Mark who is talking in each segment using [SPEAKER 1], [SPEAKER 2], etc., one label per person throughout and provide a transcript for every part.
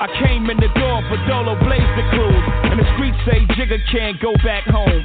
[SPEAKER 1] I came in the door for Dolo Blaze the cruise. And the streets say Jigga can't go back home.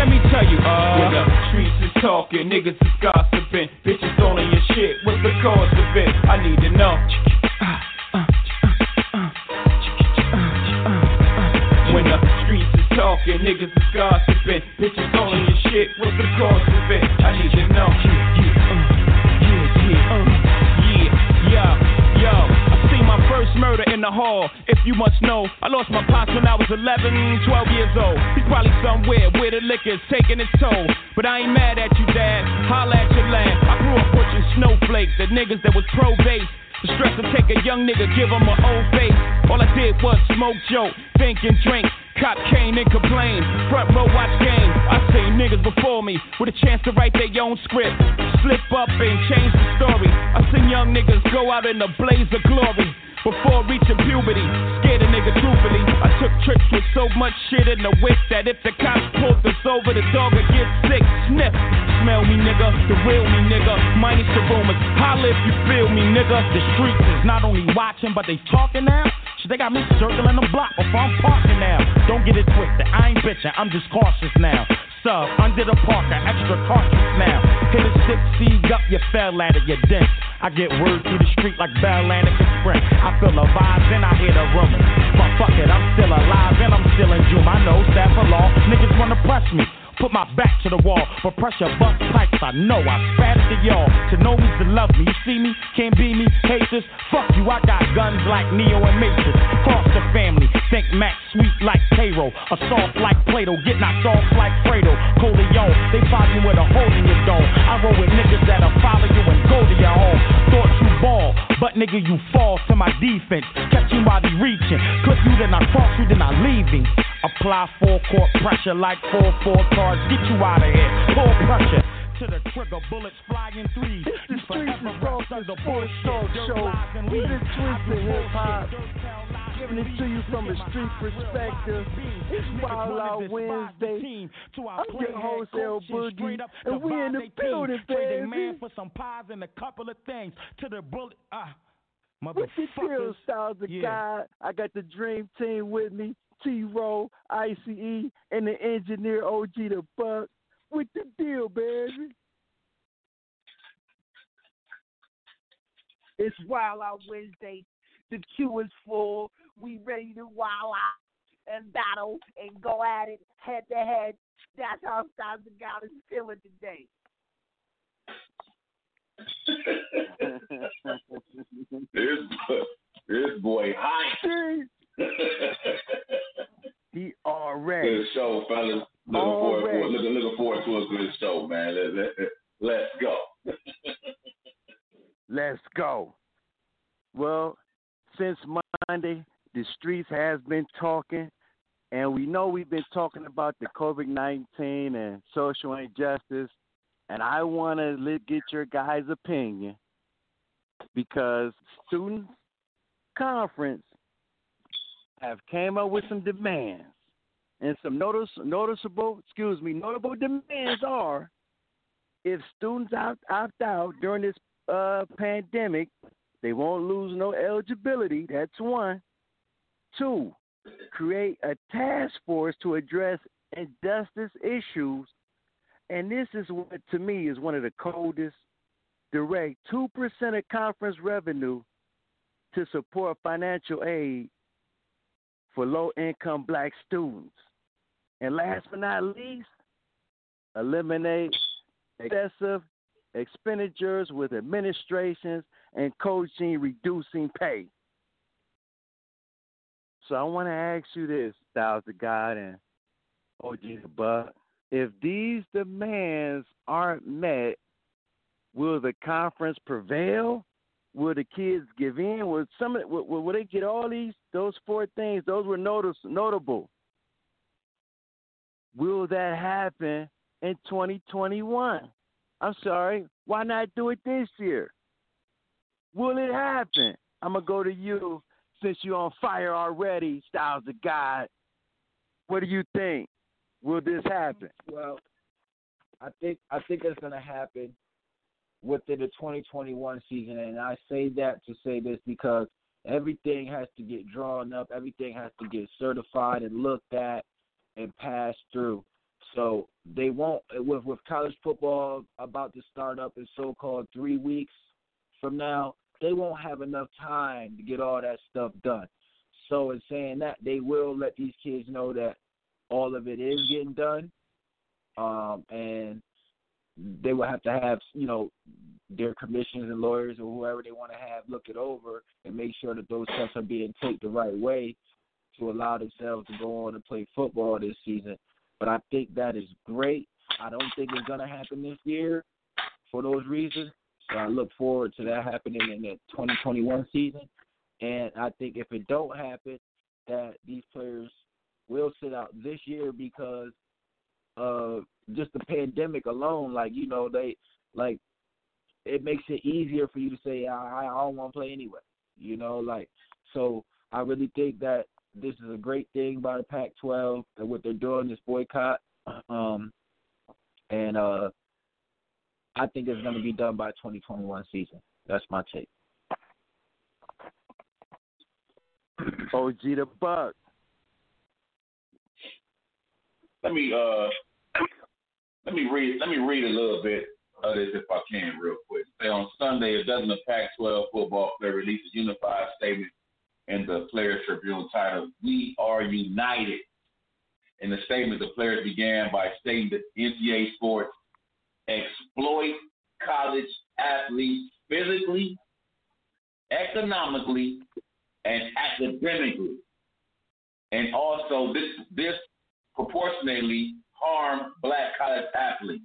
[SPEAKER 1] Let me tell you, uh. When the streets is talking, niggas is gossiping. Bitches on your shit. What's the cause of it? I need to know. When the streets is talking, niggas is gossiping. Bitches on your shit. What's the cause of it? I need to know. Murder in the hall. If you must know, I lost my pops when I was 11, 12 years old. He's probably somewhere where the liquor's taking its toll. But I ain't mad at you, dad. Holla at your land. I grew up watching snowflakes, the niggas that was pro base. The stress to take a young nigga, give him an old face. All I did was smoke, joke, think and drink. Cop cane and complain. Front row watch game. I seen niggas before me with a chance to write their own script. Slip up and change the story. I seen young niggas go out in a blaze of glory. Before reaching puberty, scared a nigga truthfully. I took trips with so much shit in the whip that if the cops pulled us over, the dog would get sick. Sniff, smell me, nigga, the real me, nigga. Minus the rumors, holla if you feel me, nigga.
[SPEAKER 2] The streets is not only watching, but they talking now. They got me circling the block before I'm parking now. Don't get it twisted, I ain't bitching, I'm just cautious now. Sub, under the parker, extra cautious now. Hit a six seed up, you fell at it, you dent. I get word through the street like Bell Atlantic Sprint. I feel the vibes and I hear the rumors. But fuck it, I'm still alive and I'm still in June. I know staff of law, niggas wanna press me. Put my back to the wall, but pressure bust pipes. I know I spat it to y'all. To know me's to love me. You see me, can't be me, hate this. Fuck you, I got guns like Neo and Matrix. Cross the family, think Max sweet like Cairo. A soft like Plato, get knocked off like Fredo. Corleone, they find you with a hole in your dome. I roll with niggas that'll follow you and go to your home. Thought you ball, but nigga you fall to my defense. Catch you while they reaching. Clip you, then I cross you, then I leaving. Apply full court pressure like 4-4 cards. Get you out of here. Full pressure. To the trigger, bullets flying threes.
[SPEAKER 3] It's the streets is talking, the Talk Show. We the of hip hop. Giving it to you from a street perspective. It's Wild Out Wednesday. I'm your L Boogie. And we in the building, baby.
[SPEAKER 2] Man for some pies and a couple of things. To the bullet. Ah.
[SPEAKER 3] Deal, Styles of
[SPEAKER 2] Yeah.
[SPEAKER 3] God? I got the dream team with me. T Row, ICE, and the engineer OG the Buck. What's the deal, baby?
[SPEAKER 4] It's Wild Out Wednesday. The queue is full. We ready to wild out and battle and go at it head to head. That's how Styles the God is feeling today.
[SPEAKER 5] this, this boy hype.
[SPEAKER 3] he already.
[SPEAKER 5] Good show, fellas. Looking forward, for, looking, looking forward to a good show, man. Let, let, let's go.
[SPEAKER 3] let's go. Well, since Monday, the streets has been talking, and we know we've been talking about the COVID nineteen and social injustice, and I want to get your guys' opinion because student conference have came up with some demands, and some notice, noticeable, excuse me, notable demands are if students opt, opt out during this uh, pandemic, they won't lose no eligibility. That's one. Two, create a task force to address injustice issues. And this is what, to me, is one of the coldest. Direct 2% of conference revenue to support financial aid for low income black students. And last but not least, eliminate excessive expenditures with administrations and coaching reducing pay. So I want to ask you this, Styles the God and OG the Buck. If these demands aren't met, will the conference prevail? Will the kids give in? Will some of will, will they get all these those four things? Those were notice, notable. Will that happen in 2021? I'm sorry. Why not do it this year? Will it happen? I'm gonna go to you since you're on fire already, Styles of God. What do you think? Will this happen?
[SPEAKER 4] Well, I think I think it's gonna happen within the 2021 season, and I say that to say this because everything has to get drawn up, everything has to get certified and looked at and passed through. So they won't with with college football about to start up in so called three weeks from now, they won't have enough time to get all that stuff done. So in saying that, they will let these kids know that all of it is getting done. Um, and they will have to have, you know, their commissions and lawyers or whoever they want to have look it over and make sure that those steps are being taken the right way to allow themselves to go on and play football this season. But I think that is great. I don't think it's going to happen this year for those reasons. So I look forward to that happening in the 2021 season. And I think if it don't happen, that these players will sit out this year because of just the pandemic alone. Like you know, they like it makes it easier for you to say I, I don't want to play anyway. You know, like so. I really think that this is a great thing by the Pac-12 and what they're doing this boycott. Um, and uh, I think it's going to be done by 2021 season. That's my take.
[SPEAKER 3] OG the Buck.
[SPEAKER 5] Let me uh let me read let me read a little bit of this if I can real quick. Say on Sunday a dozen of Pac-12 football players released a unified statement in the Players Tribune titled "We Are United." In the statement, the players began by stating that NCAA sports exploit college athletes physically, economically, and academically, and also this this proportionately harm black college athletes.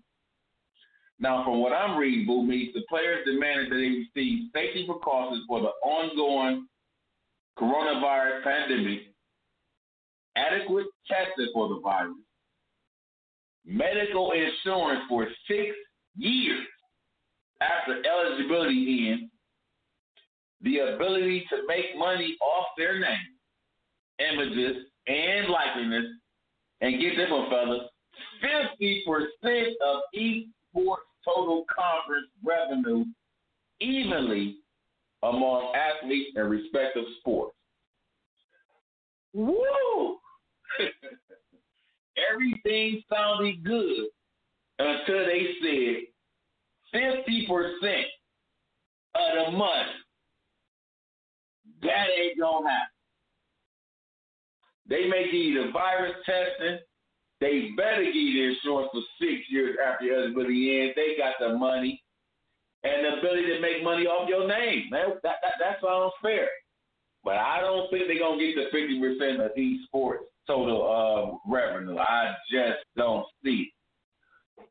[SPEAKER 5] Now, from what I'm reading, Boo Meets, the players demanded that they receive safety precautions for the ongoing coronavirus pandemic, adequate testing for the virus, medical insurance for six years after eligibility ends, the ability to make money off their name, images, and likeliness, and get this one, fellas, 50% of each sports total conference revenue evenly among athletes in respective sports. Woo! Everything sounded good until they said 50% of the money That ain't gonna happen. They may give you the virus testing. They better give you the insurance for six years after your eligibility ends. They got the money and the ability to make money off your name. That, that, that, that sounds fair. But I don't think they're to get the 50% of these sports total uh, revenue. I just don't see it.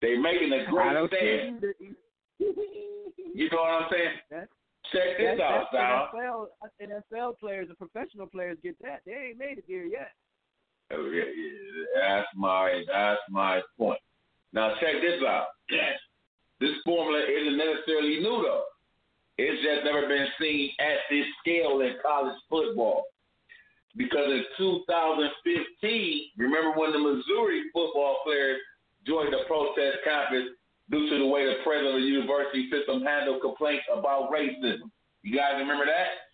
[SPEAKER 5] They're making a great stand. you know what I'm saying?
[SPEAKER 4] That's,
[SPEAKER 5] Check this
[SPEAKER 4] that's,
[SPEAKER 5] out, Sal.
[SPEAKER 4] NFL, NFL players and professional players get that. They ain't made it here yet.
[SPEAKER 5] Oh, That's my that's my point. Now check this out. This formula isn't necessarily new though. It's just never been seen at this scale in college football. Because in 2015, remember when the Missouri football players joined the protest campus due to the way the president of the university system handled complaints about racism. You guys remember that?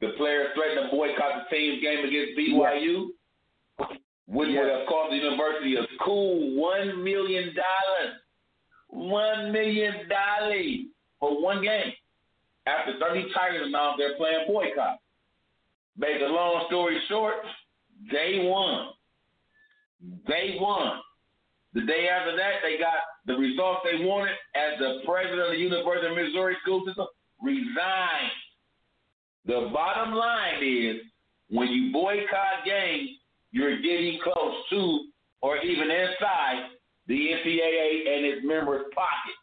[SPEAKER 5] The players threatened to boycott the team's game against BYU, which would have cost the university a cool one million dollars. One million dollars for one game. After 30 Tigers announced they're playing boycott. Make a long story short, they won. They won. The day after that, they got the results they wanted as the president of the University of Missouri school system resigned. The bottom line is when you boycott games, you're getting close to or even inside the NCAA and its members' pocket.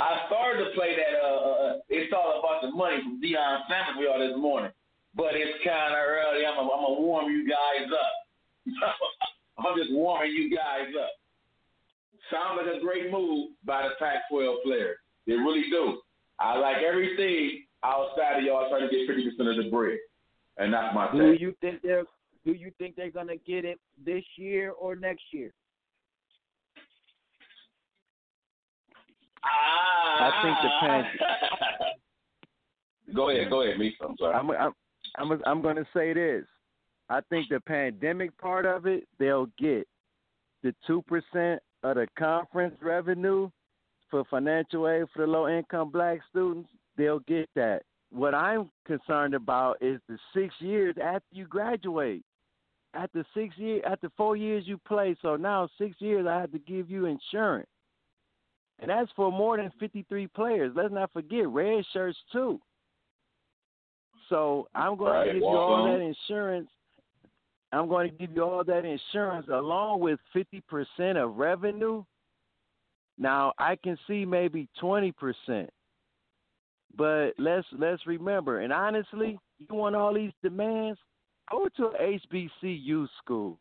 [SPEAKER 5] I started to play that. Uh, uh, it's all about the money from Deion Sanders for y'all this morning, but it's kind of early. I'm gonna warm you guys up. I'm just warming you guys up. Sounds like a great move by the Pac-12 players. They really do. I like everything outside of y'all trying to get 50% of the bread, and that's my
[SPEAKER 4] Do
[SPEAKER 5] take.
[SPEAKER 4] you think they're Do you think they're gonna get it this year or next year? Ah.
[SPEAKER 5] I
[SPEAKER 3] think the pan-
[SPEAKER 5] Go ahead, go ahead, me. I'm sorry.
[SPEAKER 3] I'm I'm I'm I'm going to say this. I think the pandemic part of it, they'll get the two percent of the conference revenue for financial aid for the low income black students. They'll get that. What I'm concerned about is the six years after you graduate. After six years, after four years you play, so now six years I have to give you insurance, and that's for more than 53 players. Let's not forget red shirts too. So I'm going
[SPEAKER 5] Right,
[SPEAKER 3] to give you all that insurance. I'm going to give you all that insurance along with 50% of revenue. Now I can see maybe 20%. But let's let's remember, and honestly, you want all these demands? Go to a HBCU school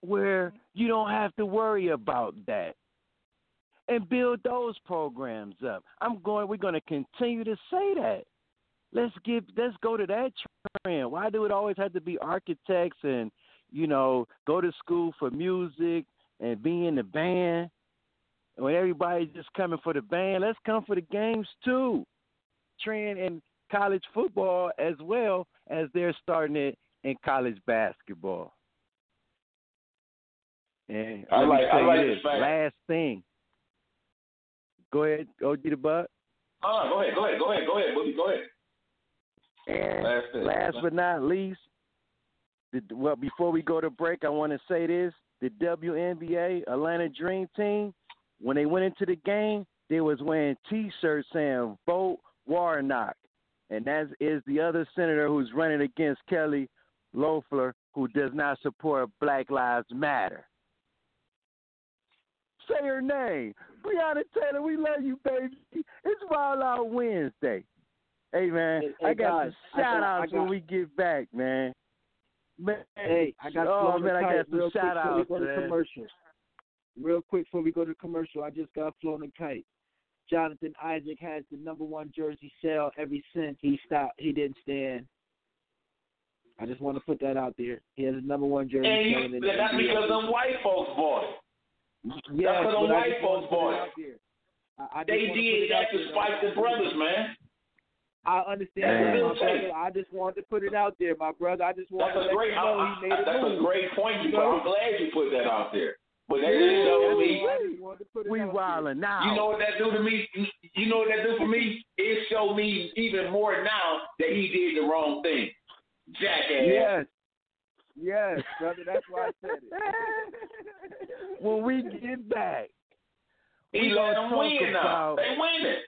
[SPEAKER 3] where you don't have to worry about that and build those programs up. I'm going we're going to continue to say that. Let's give let's go to that trend. Why do it always have to be architects and you know, go to school for music and be in the band? When everybody's just coming for the band, let's come for the games too. Trend in college football as well as they're starting it in college basketball. And
[SPEAKER 5] I like- I
[SPEAKER 3] say
[SPEAKER 5] like
[SPEAKER 3] this, last thing. Go ahead, OG the Buck.
[SPEAKER 5] Oh, go ahead, go ahead, go ahead, go ahead, Boogie, go ahead.
[SPEAKER 3] And
[SPEAKER 5] Last
[SPEAKER 3] last but not least, the, well, before we go to break, I want to say this: the WNBA Atlanta Dream Team, when they went into the game, they was wearing T-shirts saying "Vote Warnock," and that is the other senator who's running against Kelly Loeffler, who does not support Black Lives Matter. Say her name, Breonna Taylor. We love you, baby. It's Wild Out Wednesday. Hey man,
[SPEAKER 4] Hey,
[SPEAKER 3] I got
[SPEAKER 4] guys,
[SPEAKER 3] some
[SPEAKER 4] I
[SPEAKER 3] shout
[SPEAKER 4] got-
[SPEAKER 3] outs
[SPEAKER 4] got-
[SPEAKER 3] when we get back, man. Man,
[SPEAKER 4] Hey, I got
[SPEAKER 3] oh
[SPEAKER 4] Florida
[SPEAKER 3] man, I
[SPEAKER 4] Kite
[SPEAKER 3] got some
[SPEAKER 4] real quick
[SPEAKER 3] shout
[SPEAKER 4] before we
[SPEAKER 3] outs,
[SPEAKER 4] go to
[SPEAKER 3] man.
[SPEAKER 4] commercial. Real quick before we go to commercial, I just got flown a kite. Jonathan Isaac has the number one jersey sale ever since he stopped. He didn't stand. I just want to put that out there. He has the number one jersey
[SPEAKER 5] And
[SPEAKER 4] selling
[SPEAKER 5] you, that's
[SPEAKER 4] NBA.
[SPEAKER 5] because them white folks bought it.
[SPEAKER 4] Yes,
[SPEAKER 5] that's what
[SPEAKER 4] but
[SPEAKER 5] them
[SPEAKER 4] I
[SPEAKER 5] white folks
[SPEAKER 4] put
[SPEAKER 5] bought.
[SPEAKER 4] I, I
[SPEAKER 5] They did
[SPEAKER 4] it
[SPEAKER 5] that to
[SPEAKER 4] there,
[SPEAKER 5] spite the brothers, man.
[SPEAKER 4] I understand
[SPEAKER 5] That's
[SPEAKER 4] that, my brother. I just wanted to put it out there, my brother. I just wanted
[SPEAKER 5] That's
[SPEAKER 4] to
[SPEAKER 5] a
[SPEAKER 4] let
[SPEAKER 5] great.
[SPEAKER 4] you know
[SPEAKER 5] I-
[SPEAKER 4] he made
[SPEAKER 5] I-
[SPEAKER 4] a
[SPEAKER 5] that's
[SPEAKER 4] move.
[SPEAKER 5] a great point. You,
[SPEAKER 4] You know?
[SPEAKER 5] I'm glad you put that out there. But that just showed me.
[SPEAKER 3] We wildin' now.
[SPEAKER 5] You know what that do to me? You know what that do for me? It showed me even more now that he did the wrong thing. Jackass.
[SPEAKER 4] Yes. Yes, brother. That's why I said it.
[SPEAKER 3] when we get back,
[SPEAKER 5] He
[SPEAKER 3] we
[SPEAKER 5] let
[SPEAKER 3] gonna
[SPEAKER 5] them win
[SPEAKER 3] talk
[SPEAKER 5] now.
[SPEAKER 3] about
[SPEAKER 5] They winning.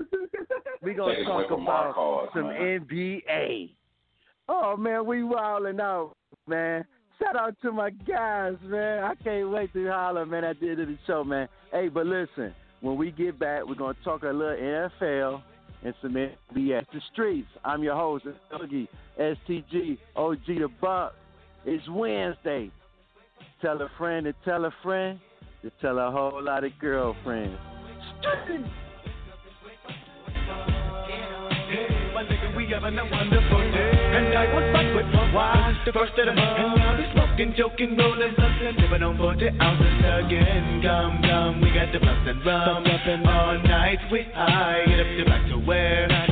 [SPEAKER 3] we gonna talk
[SPEAKER 5] away from my
[SPEAKER 3] about
[SPEAKER 5] cause,
[SPEAKER 3] some
[SPEAKER 5] man.
[SPEAKER 3] NBA. Oh man, we wilding out, man. Shout out to my guys, man. I can't wait to holler, man, at the end of the show, man. Hey, but listen, when we get back, we're gonna talk a little NFL and some NBA. The streets. I'm your host, Oogie, STG, OG the Buck. It's Wednesday. Tell a friend to tell a friend to tell a whole lot of girlfriends. Street.
[SPEAKER 6] My nigga, we having a wonderful. And I was back with my wife, the first of the month. And now we smoking, joking, rolling, bustin', living on 40 ounces again. Gum, gum, we got the bust and rum. All night we high, get up to back to where?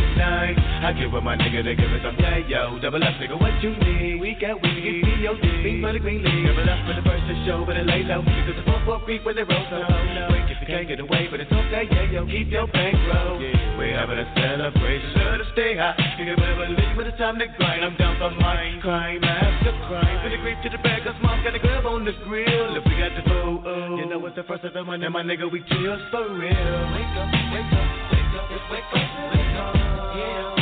[SPEAKER 6] I give up my nigga to give it some yeah, yo. Double up, nigga, what you need? We got weed, we get POD. Beat for the green league. Double up for the first to show, but it lay low. Because the 4 4 beat when they roll so low. Wait, if you can't get away, but it's okay, yeah, yo. Keep your bankroll. We're having a celebration. Should have stay high. You can better believe when it's time to grind. I'm down for mine. Crime after crime. From the grave to the bag, cause mom got a grab on the grill. If we got the food, oh. You know it's the first of the month, and my nigga, we chills for real. Wake up, wake up, wake up, wake up, wake up. Yeah, yeah, yeah,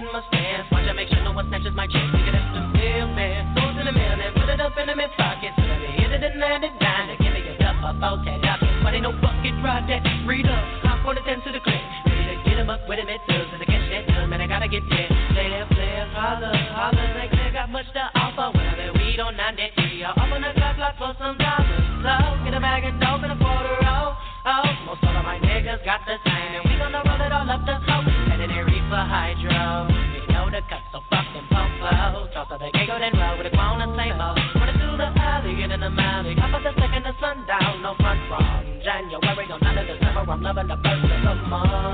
[SPEAKER 6] get
[SPEAKER 7] my stance. Watch I make sure no one snatches my chance. Nigga, that's the real man. Goes in the mail and put it up in the mid pocket. Let me hit it and land it down. Now give me a duff up, out that up. But ain't no bucket ride that. Read up, hop on the 10 to the click. Ready to get him up with him at two. And to catch that done, man, I gotta get there. Player, player, holler, holler. Like they got much to offer. When I bet weed on 93. I'll open the clock block for some dollars. So get a bag of dope and a quarter roll. Oh, most all of my niggas got the of giggle, then roll with a grown and same old. Run it through the alley, get in the alley. Hop up the second the sun down, no front from January on none of December. I'm loving the first of the month.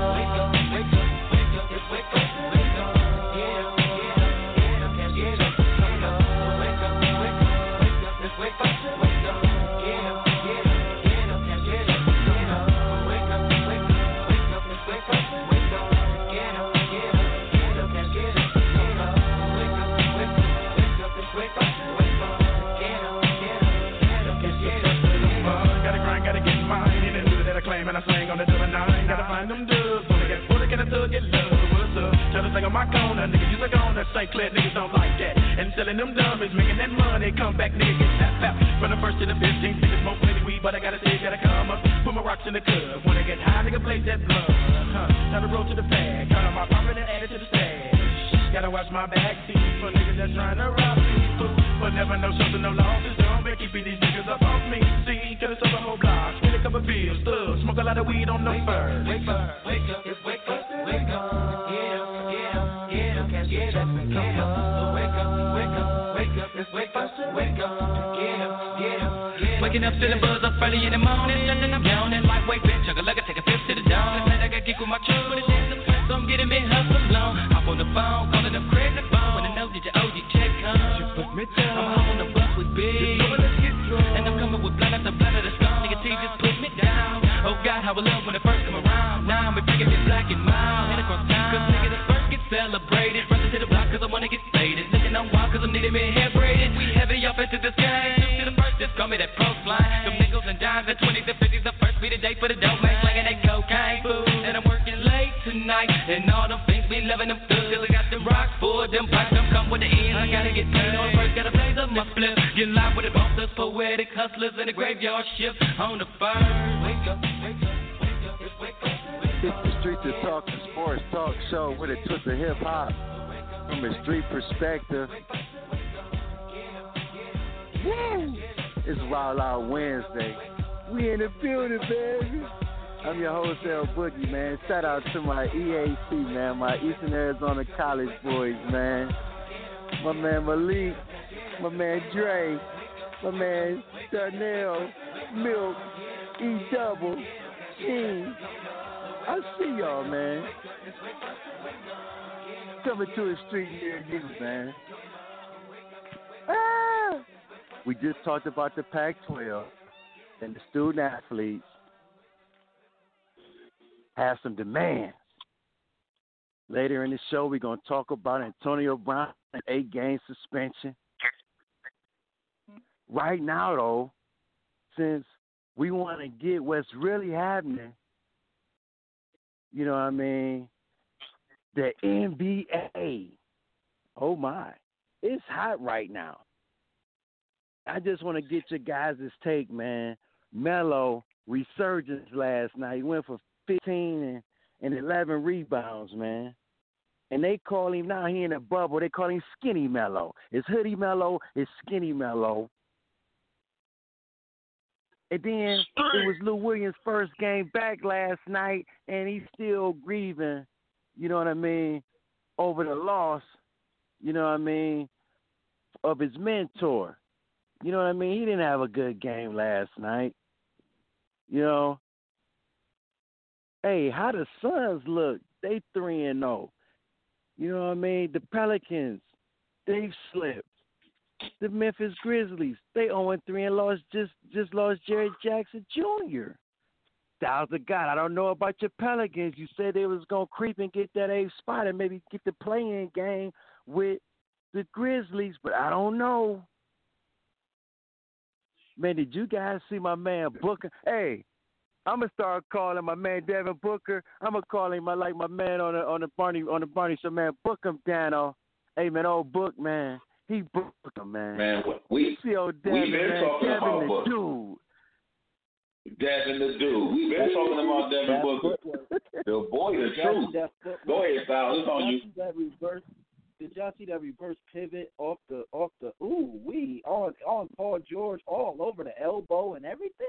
[SPEAKER 8] St. Clair, niggas don't like that. And selling them dummies, making that money. Come back, niggas tap tap. From the first to the 15th, niggas smoke plenty weed, but I gotta say, gotta come up. Put my rocks in the cup. Wanna get high, nigga, blaze that blood. Huh. Now the road to the bag. Count on my profit and add it to the stash. Gotta watch my back teeth for niggas that's trying to rob me. But never know something, no losses. Don't be keeping these niggas up off me. See, could've sold the whole block. Spend a couple bills, thugs. Smoke a lot of weed on no fur.
[SPEAKER 7] Wake up, wake up, wake up, wake up. Yeah, yeah,
[SPEAKER 6] Waking up feeling buzz up early in the morning, and I'm yawning. Lightweight bitch, chug a lugger, take a fifth to the dawn. And I got kick with my truck with a dance, so I'm getting me hustle long. Hop on the phone, calling up crazy phone. When I know that your OG check comes, you put me down. I'm hop on the bus with big, and I'm coming with blood after blood of the stone. Nigga T just put me down. Oh God, how I love when it first come around. Now I'm bringing it black and mild, and across town. Cause nigga, the first get celebrated. Running to the block cause I wanna get faded. Looking on wild cause I'm needing me hair the call me that pro fly. Some nickels and dimes and 20s and 50s. The first be the day for the dope man. Slanging that cocaine food. And I'm working late tonight. And all them things be loving them good. Cause I got them rocks for them pipes. Them come with the end. I gotta get paid on first. Gotta blaze up my flip. Get live with it. Bosses, poetic hustlers in the graveyard shift. On the fire. Wake up, wake up, wake up, wake up.
[SPEAKER 3] Hit the street to talk sports talk show with a twist of hip hop from a street perspective. Woo! It's Wild Out Wednesday. We in the building, baby. I'm your wholesale boogie, man. Shout out to my EAC, man, my Eastern Arizona College boys, man. My man Malik, my man Dre, my man Darnell, Milk, E Double, Sheen. I see y'all, man. Coming to a street near you, man. Ah! We just talked about the Pac 12 and the student athletes have some demands. Later in the show, we're going to talk about Antonio Brown and eight game suspension. Right now, though, since we want to get what's really happening, you know what I mean? The NBA. Oh, my. It's hot right now. I just want to get your guys' take, man. Melo resurgence last night. He went for 15 and, and 11 rebounds, man. And they call him now. He in a bubble. They call him Skinny Melo. It's Hoodie Melo. It's Skinny Melo. And then it was Lou Williams' first game back last night, and he's still grieving. You know what I mean? Over the loss. You know what I mean? Of his mentor. You know what I mean? He didn't have a good game last night. You know. Hey, how the Suns look? They three and zero. You know what I mean? The Pelicans, they've slipped. The Memphis Grizzlies, they 0 3 and lost just just lost Jaren Jackson Jr. Styles of God. I don't know about your Pelicans. You said they was gonna creep and get that eighth spot and maybe get the playing game with the Grizzlies, but I don't know. Man, did you guys see my man Booker? Hey, I'm gonna start calling my man Devin Booker. I'm gonna call him my like my man on the on the Barney on the Barney show, man. Book him, Danno. Oh. Hey man, old Book man. He book him, man.
[SPEAKER 5] Man, we
[SPEAKER 3] see old Devin,
[SPEAKER 5] we've been
[SPEAKER 3] man.
[SPEAKER 5] talking
[SPEAKER 3] Devin
[SPEAKER 5] about
[SPEAKER 3] the
[SPEAKER 5] Booker.
[SPEAKER 3] dude.
[SPEAKER 5] Devin the dude. We've been talking about Devin Booker.
[SPEAKER 4] footwork.
[SPEAKER 5] The boy is
[SPEAKER 4] Did y'all
[SPEAKER 5] true.
[SPEAKER 4] see that footwork?
[SPEAKER 5] Go ahead, Styles. It's on you.
[SPEAKER 4] that reverse? Did y'all see that reverse pivot off the off the ooh we on on Paul George all over the elbow and everything?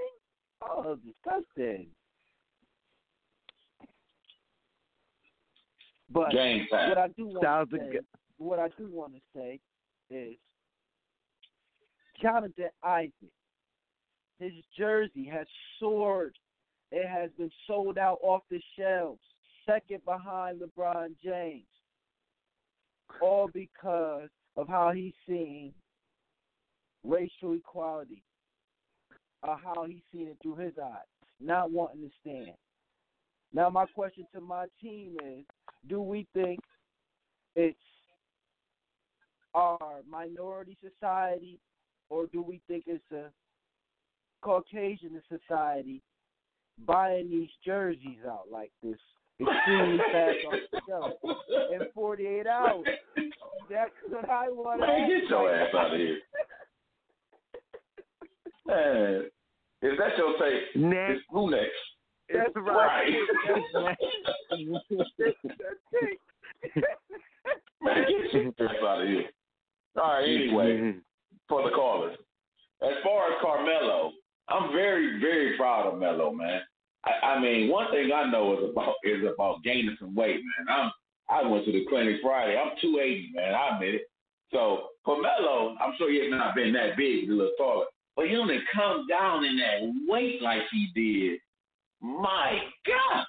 [SPEAKER 4] Oh, disgusting. But
[SPEAKER 5] Game
[SPEAKER 4] what I do want to say, what I do want to say is Jonathan Isaac. His jersey has soared. It has been sold out off the shelves, second behind LeBron James. All because of how he's seeing racial equality, or how he's seeing it through his eyes, not wanting to stand. Now, my question to my team is do we think it's our minority society, or do we think it's a Caucasian society buying these jerseys out like this extremely fast off the shelf in 48 hours? That's what I want to
[SPEAKER 5] Man, get your ass out of here. Man, is that your take?
[SPEAKER 3] Next,
[SPEAKER 5] Who next?
[SPEAKER 3] it's
[SPEAKER 5] right. Man, get your ass out of here. All right, anyway, for the callers. As far as Carmelo, I'm very, very proud of Melo, man. I, I mean, one thing I know is about is about gaining some weight, man. I'm I went to the clinic Friday. I'm 280, man. I admit it. So for Melo, I'm sure he not been that big, a little taller, but he only come down in that weight like he did. My God.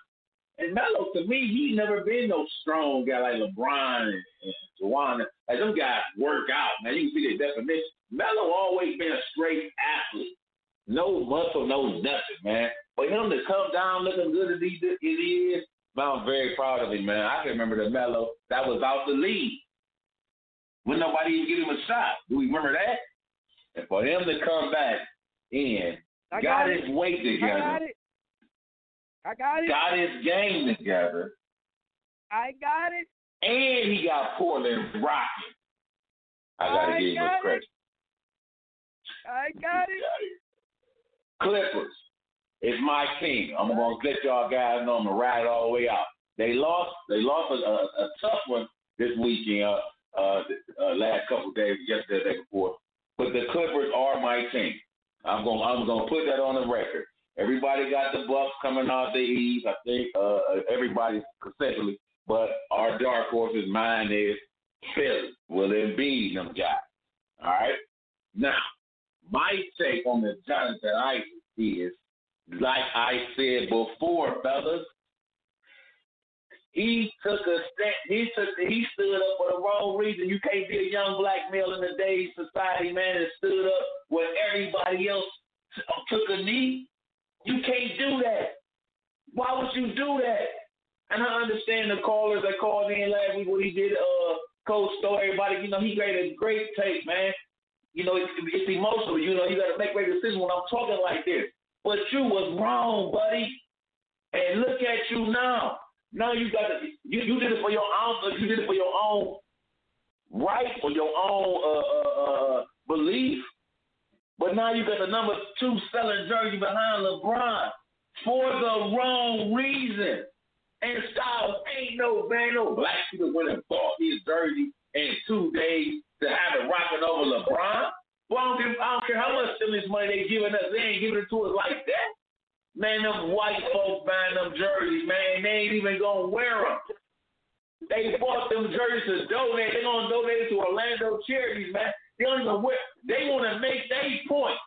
[SPEAKER 5] And Melo, to me, he never been no strong guy like LeBron and, and Juwan. Like them guys work out, man. You can see the definition. Melo always been a straight athlete. No muscle, no nothing, man. For him to come down looking good as he, as he is, man, I'm very proud of him, man. I can remember the Melo that was out the league. When nobody even give him a shot. Do we remember that? And for him to come back in,
[SPEAKER 4] I
[SPEAKER 5] got,
[SPEAKER 4] got
[SPEAKER 5] his
[SPEAKER 4] it.
[SPEAKER 5] weight
[SPEAKER 4] I
[SPEAKER 5] together,
[SPEAKER 4] got it. I got it.
[SPEAKER 5] got his game together,
[SPEAKER 4] I got it.
[SPEAKER 5] and he got Portland rocking. I gotta
[SPEAKER 4] I
[SPEAKER 5] give him
[SPEAKER 4] got
[SPEAKER 5] a credit.
[SPEAKER 4] I got it.
[SPEAKER 5] Clippers. is my team. I'm gonna let y'all guys know I'm gonna ride it all the way out. They lost. They lost a, a, a tough one this weekend. Uh, uh, uh, last couple days, yesterday, day before. But the Clippers are my team. I'm gonna I'm gonna put that on the record. Everybody got the Bucks coming out the East. I think uh, everybody consensually, but our dark horse's mine is Philly. Will it be them guys? All right. Now, my take on the Jonathan Isaac is, like I said before, fellas, he took a step. He took. He stood up for the wrong reason. You can't be a young black male in today's society, man, and stood up when everybody else took a knee. You can't do that. Why would you do that? And I understand the callers that called in last week when he did uh Coach Story. Everybody, you know, he made a great tape, man. You know, it's, emotional. You know, you got to make great decisions when I'm talking like this. But you was wrong, buddy. And look at you now. Now you got to you, you did it for your own you did it for your own right for your own uh, uh, uh, belief. But now you got the number two selling jersey behind LeBron for the wrong reason. And Styles ain't no man, no black people went and bought his jersey in two days to have it rocking over LeBron. Well, I don't, give, I don't care how much stimulus money they giving us, they ain't giving it to us like that. Man, them white folks buying them jerseys, man, they ain't even gonna wear them. They bought them jerseys to donate. They're gonna donate it to Orlando charities, man. They don't even wear. They want to make their point.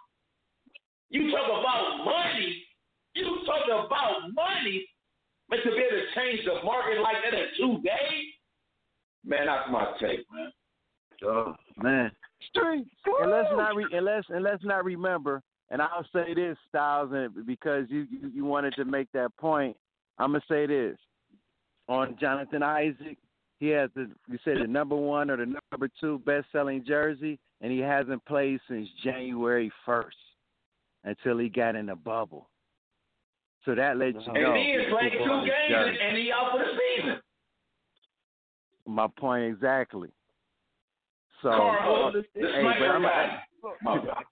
[SPEAKER 5] You talk about money. You talk about money, but to be able to change the market like that in two days, man, that's my take, man.
[SPEAKER 3] Oh man,
[SPEAKER 4] Street.
[SPEAKER 3] and let's not re- and let's and let's not remember. And I'll say this, Styles, and because you, you you wanted to make that point, I'm gonna say this on Jonathan Isaac. He has the you said the number one or the number two best selling jersey, and he hasn't played since January first until he got in the bubble. So that lets you know.
[SPEAKER 5] And he has played two games
[SPEAKER 3] dirty.
[SPEAKER 5] and he out for the season.
[SPEAKER 3] My point exactly. So
[SPEAKER 5] Carl, uh,
[SPEAKER 3] hey, but I'm,
[SPEAKER 5] guy. My God.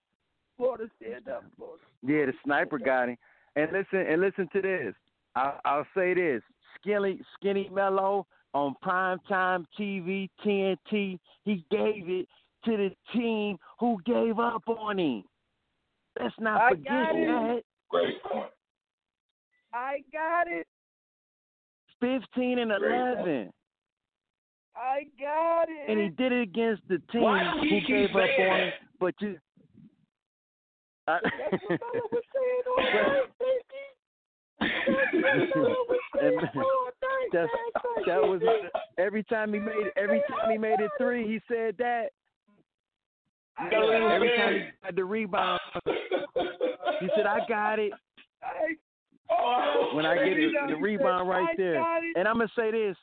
[SPEAKER 4] Florida stand up. Florida.
[SPEAKER 3] Yeah, the sniper got him. And listen, and listen to this. I, I'll say this: Skinny, Skinny Melo on primetime TV, TNT. He gave it to the team who gave up on him. Let's not
[SPEAKER 4] I
[SPEAKER 3] forget
[SPEAKER 4] got it.
[SPEAKER 3] that.
[SPEAKER 5] Great point.
[SPEAKER 4] I got it.
[SPEAKER 3] Fifteen and
[SPEAKER 5] Great point.
[SPEAKER 3] eleven,
[SPEAKER 4] I got it.
[SPEAKER 3] and he did it against the team
[SPEAKER 5] Why
[SPEAKER 3] who gave up on him. But you, I,
[SPEAKER 4] That's what Melo was saying all night, baby. That's what Melo was saying
[SPEAKER 3] And
[SPEAKER 4] all night,
[SPEAKER 3] that's
[SPEAKER 4] man.
[SPEAKER 3] that was every time he made every time he made it three, he said that.
[SPEAKER 5] You know what
[SPEAKER 3] Every time he
[SPEAKER 5] saying?
[SPEAKER 3] had the rebound, he said, "I got it."
[SPEAKER 5] Oh,
[SPEAKER 3] When I get
[SPEAKER 4] You
[SPEAKER 3] it, the rebound right there. And I'm gonna say this.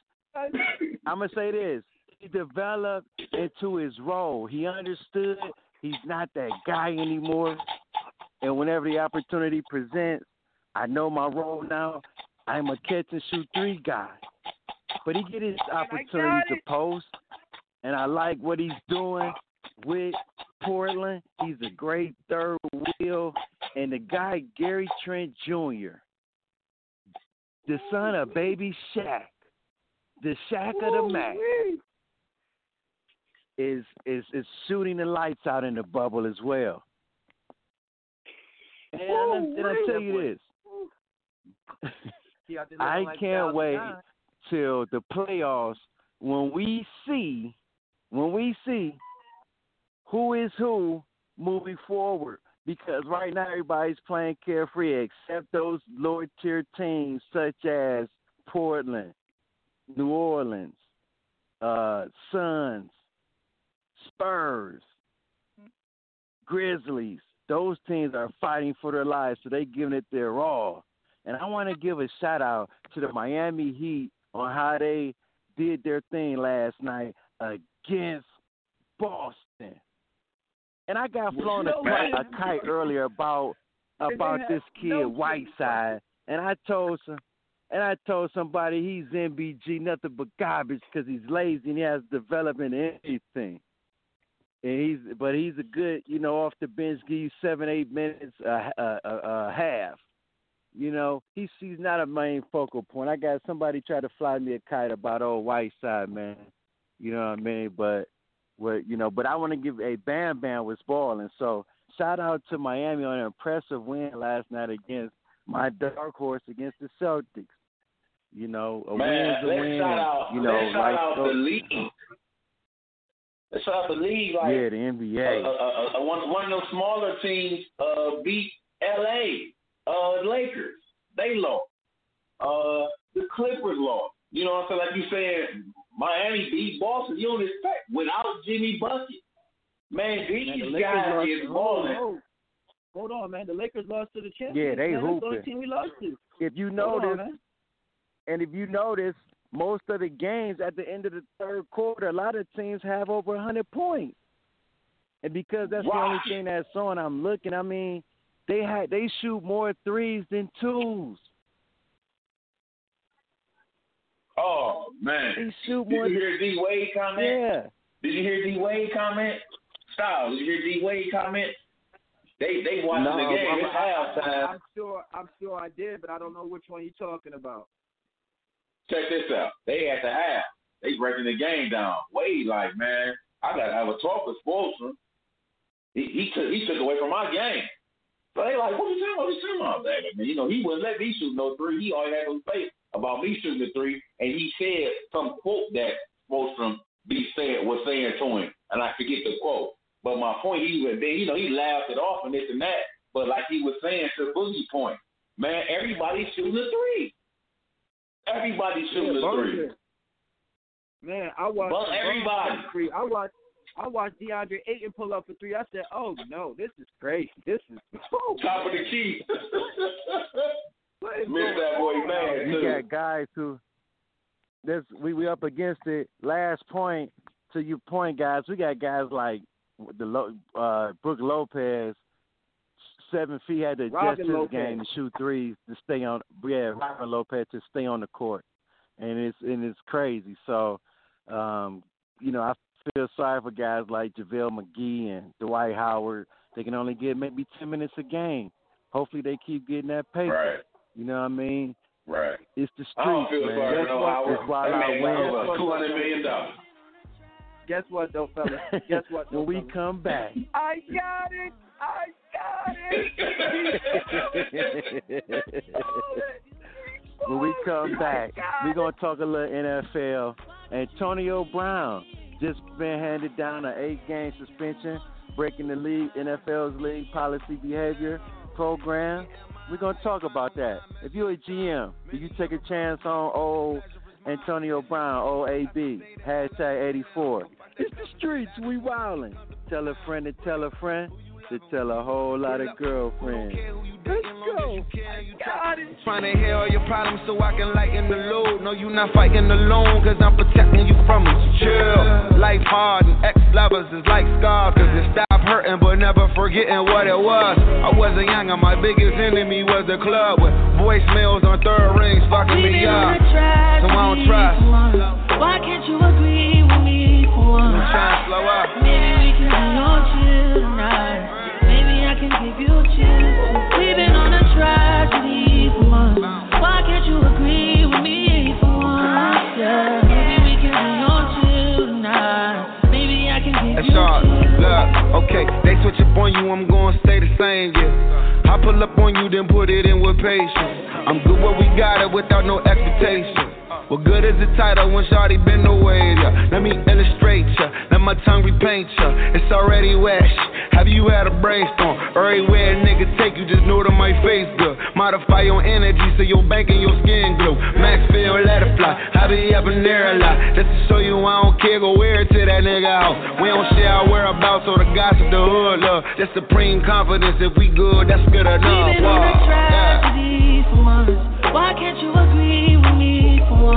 [SPEAKER 3] I'm gonna say this. He developed into his role. He understood he's not that guy anymore. And whenever the opportunity presents, I know my role now. I'm a catch and shoot three guy. But he get his opportunity to post, and I like what he's doing with Portland. He's a great third wheel, and the guy Gary Trent Jr., the son of Baby Shaq, the Shaq of the Mac,
[SPEAKER 4] Woo-wee.
[SPEAKER 3] is is is shooting the lights out in the bubble as well. And, I, and I tell you this, I can't wait till the playoffs when we see when we see who is who moving forward. Because right now everybody's playing carefree except those lower tier teams such as Portland, New Orleans, uh, Suns, Spurs, Grizzlies. Those teams are fighting for their lives, so they giving it their all. And I want to give a shout out to the Miami Heat on how they did their thing last night against Boston. And I got flown a, kite, a kite earlier about about this kid Whiteside, and I told some, and I told somebody he's MBG, nothing but garbage because he's lazy and he has development in anything. And he's, but he's a good, you know, off the bench, give you seven, eight minutes, a half. You know, he's he's not a main focal point. I got somebody try to fly me a kite about old Whiteside, man. You know what I mean? But what you know, but I want to give a Bam Bam was balling. So shout out to Miami on an impressive win last night against my dark horse against the Celtics. You know, a
[SPEAKER 5] Man,
[SPEAKER 3] win's a
[SPEAKER 5] let's
[SPEAKER 3] win.
[SPEAKER 5] shout out,
[SPEAKER 3] you know,
[SPEAKER 5] let's shout
[SPEAKER 3] like
[SPEAKER 5] out
[SPEAKER 3] so-
[SPEAKER 5] the league. Let's shout out the league. Like,
[SPEAKER 3] yeah, the
[SPEAKER 5] uh,
[SPEAKER 3] NBA.
[SPEAKER 5] uh, uh, uh, one, one of those smaller teams uh, beat L.A. Uh, Lakers. They lost. Uh, the Clippers lost. You know what I'm saying? Like you said, Miami beat Boston. You don't expect without Jimmy Bucket. Man,
[SPEAKER 4] Man,
[SPEAKER 5] these
[SPEAKER 4] the Lakers
[SPEAKER 5] guys
[SPEAKER 4] lost.
[SPEAKER 5] is
[SPEAKER 4] hold,
[SPEAKER 5] balling.
[SPEAKER 4] hold, hold on, man. The Lakers lost to the champions.
[SPEAKER 3] Yeah, they
[SPEAKER 4] man. That's the only team we lost to.
[SPEAKER 3] if you
[SPEAKER 4] Hold on,
[SPEAKER 3] notice,
[SPEAKER 4] man.
[SPEAKER 3] And if you notice, most of the games at the end of the third quarter, a lot of teams have over 100 points. And because that's the only
[SPEAKER 5] Right.
[SPEAKER 3] thing that's on, I'm looking. I mean, they had they shoot more threes than twos.
[SPEAKER 5] Oh man!
[SPEAKER 3] They shoot
[SPEAKER 5] Did
[SPEAKER 3] more.
[SPEAKER 5] you hear D Wade comment?
[SPEAKER 3] Yeah.
[SPEAKER 5] Did you hear D Wade comment? Stop. Did you hear D Wade comment? They they watching
[SPEAKER 4] No,
[SPEAKER 5] the game.
[SPEAKER 4] I'm,
[SPEAKER 5] It's halftime.
[SPEAKER 4] I'm sure. I'm sure I did, but I don't know which one you're talking about.
[SPEAKER 5] Check this out. They at the half. They breaking the game down. Wade like, man, I gotta have a talk with Spoelstra. He, he took he took away from my game. So they like, what you talking about? What you talking about? That man, you know, he wouldn't let me shoot no three. He always had to say about me shooting the three, and he said some quote that Spoelstra be saying was saying to him, and I forget the quote. But my point, he was, you know, he laughed it off and this and that. But like he was saying to Boogie point, man, everybody's shooting the three. Everybody's shooting
[SPEAKER 4] Yeah,
[SPEAKER 5] the three.
[SPEAKER 4] Man, I watched
[SPEAKER 5] Well, everybody.
[SPEAKER 4] Three. I watched. I watched DeAndre Ayton pull up for three. I said, "Oh no, this is crazy. This is oh,
[SPEAKER 5] Top of the key.
[SPEAKER 4] what is
[SPEAKER 5] Miss
[SPEAKER 4] going
[SPEAKER 5] that boy
[SPEAKER 4] on?
[SPEAKER 5] man
[SPEAKER 3] You got guys who this we we up against it. Last point to your point, guys. We got guys like the Lo- uh Brooke Lopez, seven feet had to adjust
[SPEAKER 4] Robin
[SPEAKER 3] his
[SPEAKER 4] Lopez.
[SPEAKER 3] game to shoot threes to stay on. Yeah, Robin Lopez to stay on the court, and it's and it's crazy. So, um, you know, I feel sorry for guys like JaVale McGee and Dwight Howard. They can only get maybe ten minutes a game. Hopefully, they keep getting that pay.
[SPEAKER 5] Right,
[SPEAKER 3] You know what I mean?
[SPEAKER 5] right.
[SPEAKER 3] It's the
[SPEAKER 5] I don't
[SPEAKER 3] streets,
[SPEAKER 5] feel
[SPEAKER 3] man.
[SPEAKER 5] sorry
[SPEAKER 3] That's
[SPEAKER 5] no
[SPEAKER 3] why,
[SPEAKER 5] Howard.
[SPEAKER 3] why I win.
[SPEAKER 5] two hundred million dollars.
[SPEAKER 4] Guess what, though, fellas? Guess what? Though,
[SPEAKER 3] when we
[SPEAKER 4] fellas?
[SPEAKER 3] come back.
[SPEAKER 4] I got it. I got it.
[SPEAKER 3] When we come back, we're gonna talk a little NFL. Antonio Brown just been handed down an eight-game suspension, breaking the league NFL's league policy behavior program. We're gonna talk about that. If you're a GM, do you take a chance on old Antonio Brown, OAB, hashtag 84? It's the streets, we wildin'. Tell a friend to tell a friend to tell a whole lot of girlfriends. Let's go. Got it.
[SPEAKER 9] Trying to hear all your problems so I can lighten the load. No, you're not fighting alone, cause I'm protecting you from it. Chill. Life hard and ex lovers is like scars, cause it stop hurting but never forgetting what it was. I wasn't young and my biggest enemy was the club with voicemails on third rings fucking me up. So I don't trust.
[SPEAKER 10] Why can't you agree with me for
[SPEAKER 9] I'm
[SPEAKER 10] once?
[SPEAKER 9] trying to slow up.
[SPEAKER 10] Maybe we can be on chill tonight. Maybe I can give you chills. We've been on a tragedy for months. Why can't you agree with me for once? Yeah. Maybe we can be on chill tonight. Maybe I can give
[SPEAKER 9] That's
[SPEAKER 10] you
[SPEAKER 9] all.
[SPEAKER 10] chills.
[SPEAKER 9] Look, okay, they switch up on you, I'm gonna stay the same, yeah. I pull up on you, then put it in with patience. I'm good where we got it without no expectation. What good is the title when Shawty been away, yeah? Let me illustrate ya, let my tongue repaint ya. It's already wet. Have you had a brainstorm? Everywhere a nigga take you, just know that my face good. Modify your energy so your bank and your skin glow. Maxfield, let it fly. I be up in there a lot. Just to show you I don't care, go wear it to that nigga out. We don't share our whereabouts or the gossip, the hood love. Just supreme confidence. If we good, that's good enough.
[SPEAKER 10] We've been on a.
[SPEAKER 9] Yeah.
[SPEAKER 10] for months. Why can't you agree with me for once? Maybe we can be on chill tonight. Maybe I can give you chills. We've been on a tragedy for months. Why can't you agree with me for once?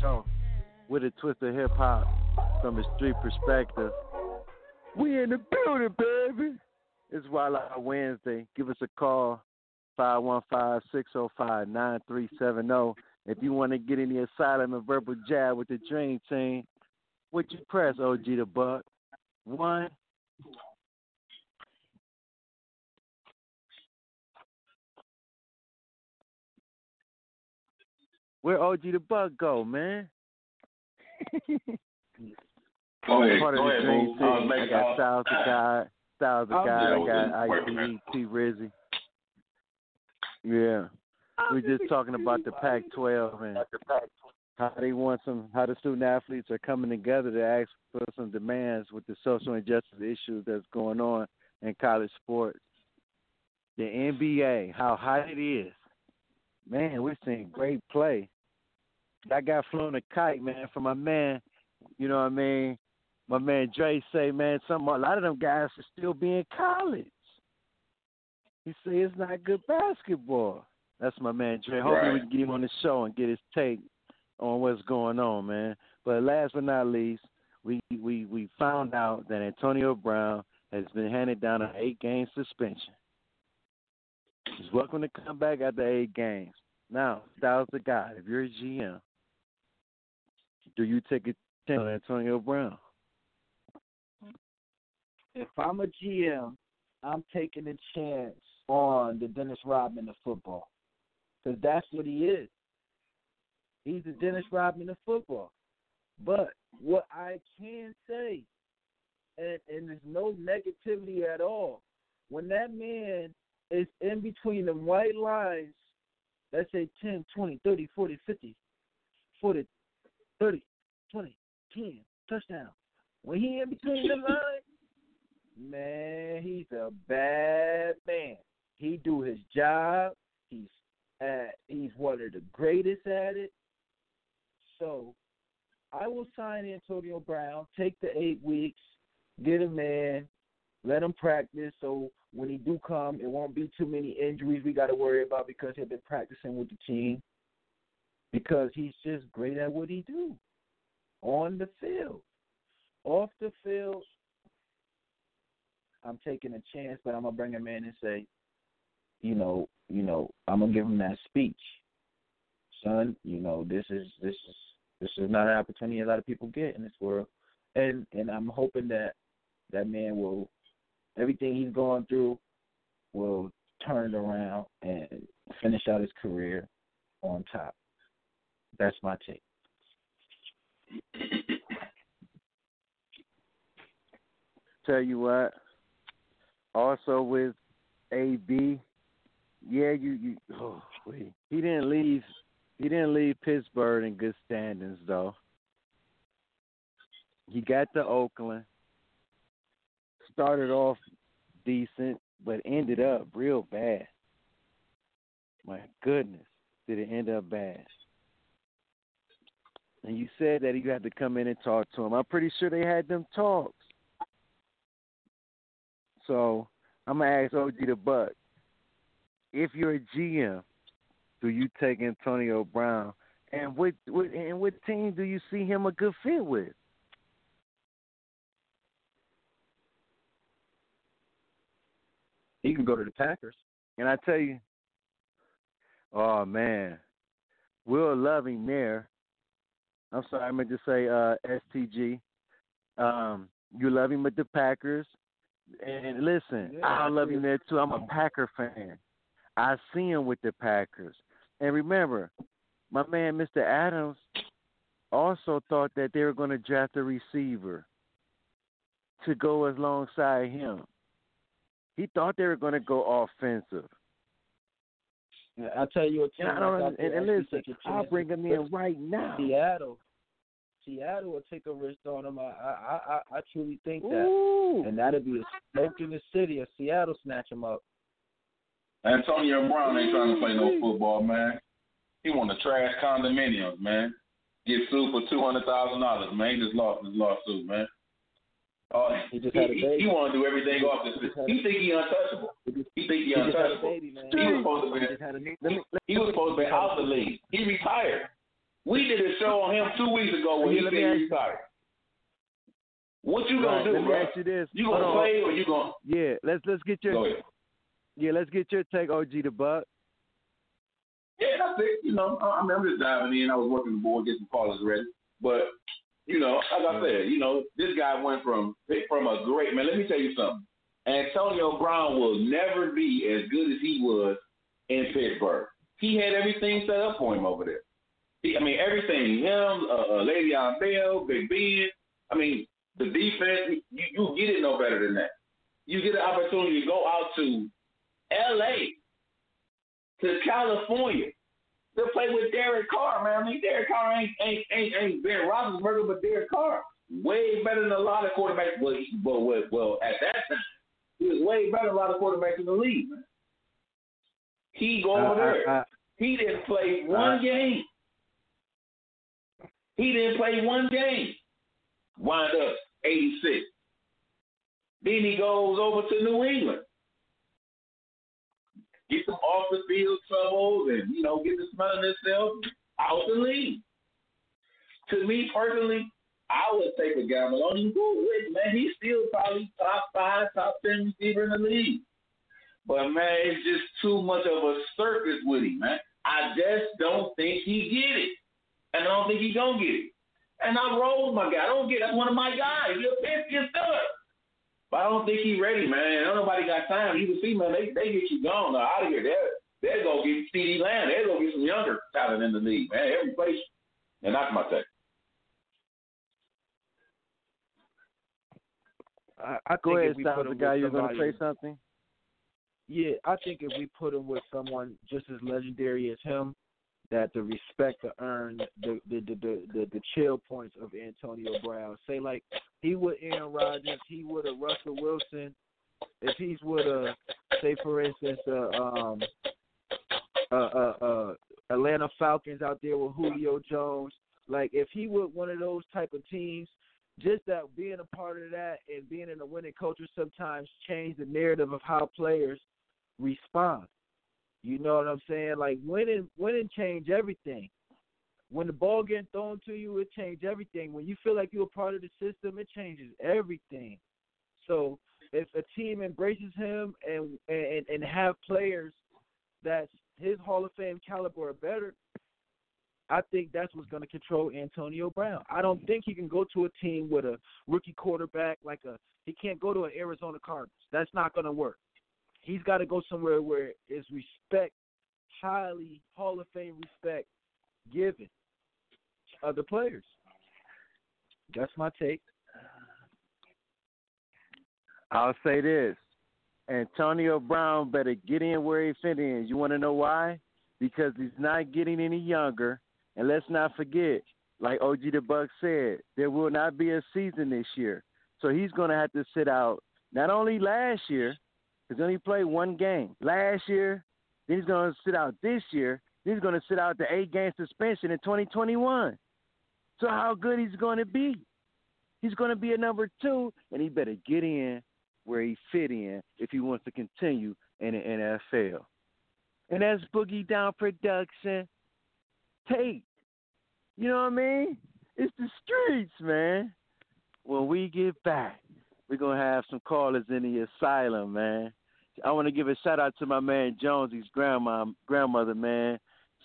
[SPEAKER 3] show with a twist of hip hop from a street perspective. We in the building, baby. It's Wild Out Wednesday. Give us a call, 515-605-9370. If you want to get in the asylum and verbal jab with the dream team, what you press, OG the Buck? One. Where OG the Buck go, man?
[SPEAKER 5] Go ahead,
[SPEAKER 3] Part of
[SPEAKER 5] go
[SPEAKER 3] the
[SPEAKER 5] ahead,
[SPEAKER 3] dream team.
[SPEAKER 5] I was
[SPEAKER 3] I got
[SPEAKER 5] all-
[SPEAKER 3] Styles the guy, Styles the
[SPEAKER 5] I'm
[SPEAKER 3] guy. I
[SPEAKER 5] with
[SPEAKER 3] got
[SPEAKER 5] it. Wait a minute.
[SPEAKER 3] ICE, T Rizzy. Yeah, we're just talking about the Pac-12 and how they want some, how the student athletes are coming together to ask for some demands with the social injustice issues that's going on in college sports. The NBA, how hot it is, man. We're seeing great play. I got flown a kite, man, from my man. You know what I mean? My man Dre say, man, some a lot of them guys are still be in college. He say it's not good basketball. That's my man Dre. Hopefully we can get him on the show and get his take on what's going on, man. But last but not least, we we we found out that Antonio Brown has been handed down an eight game suspension. He's welcome to come back after eight games. Now, Styles the guy. If you're a GM, do you take a chance on Antonio Brown?
[SPEAKER 4] If I'm a GM, I'm taking a chance on the Dennis Rodman of football, because that's what he is. He's the Dennis Rodman of football. But what I can say, and, and there's no negativity at all, when that man is in between the white lines, let's say 10, 20, 30, 40, 50, 40, 30, 20, 10, touchdown. When he in between the lines, man, he's a bad man. He do his job. He's at, he's one of the greatest at it. So I will sign Antonio Brown, take the eight weeks, get him in, let him practice so when he do come it won't be too many injuries we gotta worry about because he's been practicing with the team. Because he's just great at what he do. On the field. Off the field, I'm taking a chance, but I'm gonna bring him in and say, you know, you know, I'm gonna give him that speech, son. You know, this is this is this is not an opportunity a lot of people get in this world, and and I'm hoping that that man will everything he's going through will turn it around and finish out his career on top. That's my take.
[SPEAKER 3] Tell you what. Also with AB, yeah, you you oh. He didn't leave he didn't leave Pittsburgh in good standings though. He got to Oakland. Started off decent, but ended up real bad. My goodness, did it end up bad? And you said that you had to come in and talk to him. I'm pretty sure they had them talks. So I'm gonna ask OG the Buck. If you're a GM, do you take Antonio Brown? And what, what and what team do you see him a good fit with?
[SPEAKER 4] He can go to the Packers.
[SPEAKER 3] And I tell you, oh man, we'll Loving there. I'm sorry, I meant to say uh, STG. Um, you love him with the Packers. And listen,
[SPEAKER 4] Yeah,
[SPEAKER 3] I love him there too. I'm a Packer fan. I see him with the Packers. And remember, my man Mr. Adams also thought that they were going to draft a receiver to go alongside him. He thought they were going to go offensive.
[SPEAKER 4] Yeah, I'll tell you what, team.
[SPEAKER 3] And, I don't,
[SPEAKER 4] that's out
[SPEAKER 3] and,
[SPEAKER 4] there
[SPEAKER 3] and
[SPEAKER 4] actually
[SPEAKER 3] listen,
[SPEAKER 4] take a
[SPEAKER 3] I'll bring him in right now.
[SPEAKER 4] Seattle. Seattle will take a risk on him. I I I, I truly think that,
[SPEAKER 3] Ooh.
[SPEAKER 4] and that'll be a smoke in the city if Seattle snatch him up.
[SPEAKER 5] Antonio Brown ain't trying to play no football, man. He want to trash condominiums, man. Get sued for two hundred thousand dollars, man. He just lost his lawsuit, man. Oh, he just he, had a baby. He, he want to do everything off the. He, he think he untouchable. He think he, he untouchable. Baby, he was supposed to be. He, he was supposed to be out the league. He retired. We did a show on him two weeks ago when he said he retired. What you gonna right, do,
[SPEAKER 3] let me
[SPEAKER 5] bro?
[SPEAKER 3] Ask you this.
[SPEAKER 5] You gonna Hold play on. or you gonna?
[SPEAKER 3] Yeah, let's let's get your. Yeah, let's get your take, OG the Buck.
[SPEAKER 5] Yeah, that's it. You know, I, I am just diving in. I was working the board, getting callers ready. But you know, like I said, you know, this guy went from from a great man. Let me tell you something. Antonio Brown will never be as good as he was in Pittsburgh. He had everything set up for him over there. He, I mean, everything. Him, uh, uh, Le'Veon Bell, Big Ben. I mean, the defense. You, you get it no better than that. You get an opportunity to go out to L.A. to California to play with Derek Carr, man. I mean, Derek Carr ain't ain't ain't, ain't Ben Roethlisberger, but Derek Carr way better than a lot of quarterbacks. Well, well, well, at that time, he was way better than a lot of quarterbacks in the league. He go over uh, there. Uh, uh, he didn't play one game. He didn't play one game. Wind up 86. Then he goes over to New England get some off the field troubles and, you know, get the smell of themselves out the league. To me personally, I would take a gamble on him. Go with man. He's still probably top five, top ten receiver in the league. But man, it's just too much of a circus with him, man. I just don't think he get it, and I don't think he gonna get it. And I roll with my guy. I don't get. That's one of my guys. He's a Pittsburgh stud. But I don't think he's ready, man. Don't nobody got time. You can see, man, they they get you gone out of here. They're they're gonna get CeeDee Lamb. They're gonna get some younger talent in the league, man. Every place. And that's my take.
[SPEAKER 3] I, I Go ahead, stop the guy. You're going to say something.
[SPEAKER 4] Yeah, I think if we put him with someone just as legendary as him, that the respect to earn the the the the, the, the chill points of Antonio Brown. Say like he would Aaron Rodgers, he would a Russell Wilson. If he's with a say for instance uh um uh uh uh Atlanta Falcons out there with Julio Jones, like if he would one of those type of teams, just that being a part of that and being in a winning culture sometimes change the narrative of how players respond. You know what I'm saying? Like winning, winning change everything. When the ball getting thrown to you, it changes everything. When you feel like you're a part of the system, it changes everything. So if a team embraces him and and and have players that's his Hall of Fame caliber or better, I think that's what's going to control Antonio Brown. I don't think he can go to a team with a rookie quarterback like a. He can't go to an Arizona Cardinals. That's not going to work. He's got to go somewhere where is respect, highly Hall of Fame respect given other players. That's my take.
[SPEAKER 3] I'll say this. Antonio Brown better get in where he fit in. You want to know why? Because he's not getting any younger. And let's not forget, like OG the Buck said, there will not be a season this year. So he's going to have to sit out not only last year, because only played one game last year. Then he's going to sit out this year. Then he's going to sit out the eight game suspension in 2021. So how good he's going to be? He's going to be a number two, and he better get in where he fit in if he wants to continue in the NFL. And that's Boogie Down Production. Tate. You know what I mean? It's the streets, man. When we get back, we're going to have some callers in the asylum, man. I want to give a shout out to my man Jonesy's grandma, grandmother, man.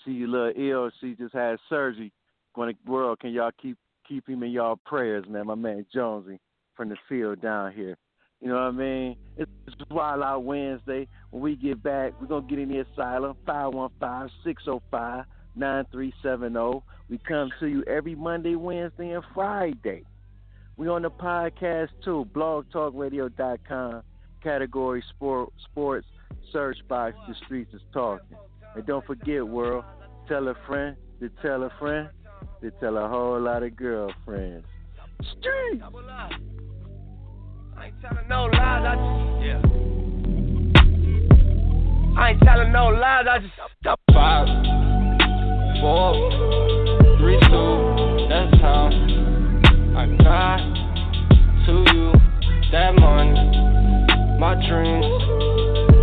[SPEAKER 3] She a little ill. She just had surgery. Going to world, can y'all keep keep him in y'all prayers, man? My man Jonesy from the field down here. You know what I mean? It's Wild Out Wednesday. When we get back, we're gonna get in the asylum. 515-605-9370. We come to you every Monday, Wednesday, and Friday. We on the podcast too, blogtalkradio.com category sport, sports search box. The streets is talking. And don't forget, world, tell a friend to tell a friend to tell a whole lot of girlfriends. Street. I ain't telling no lies. I just yeah. I ain't telling no lies. I just five, four, three, two. That's how I got to you
[SPEAKER 11] my dreams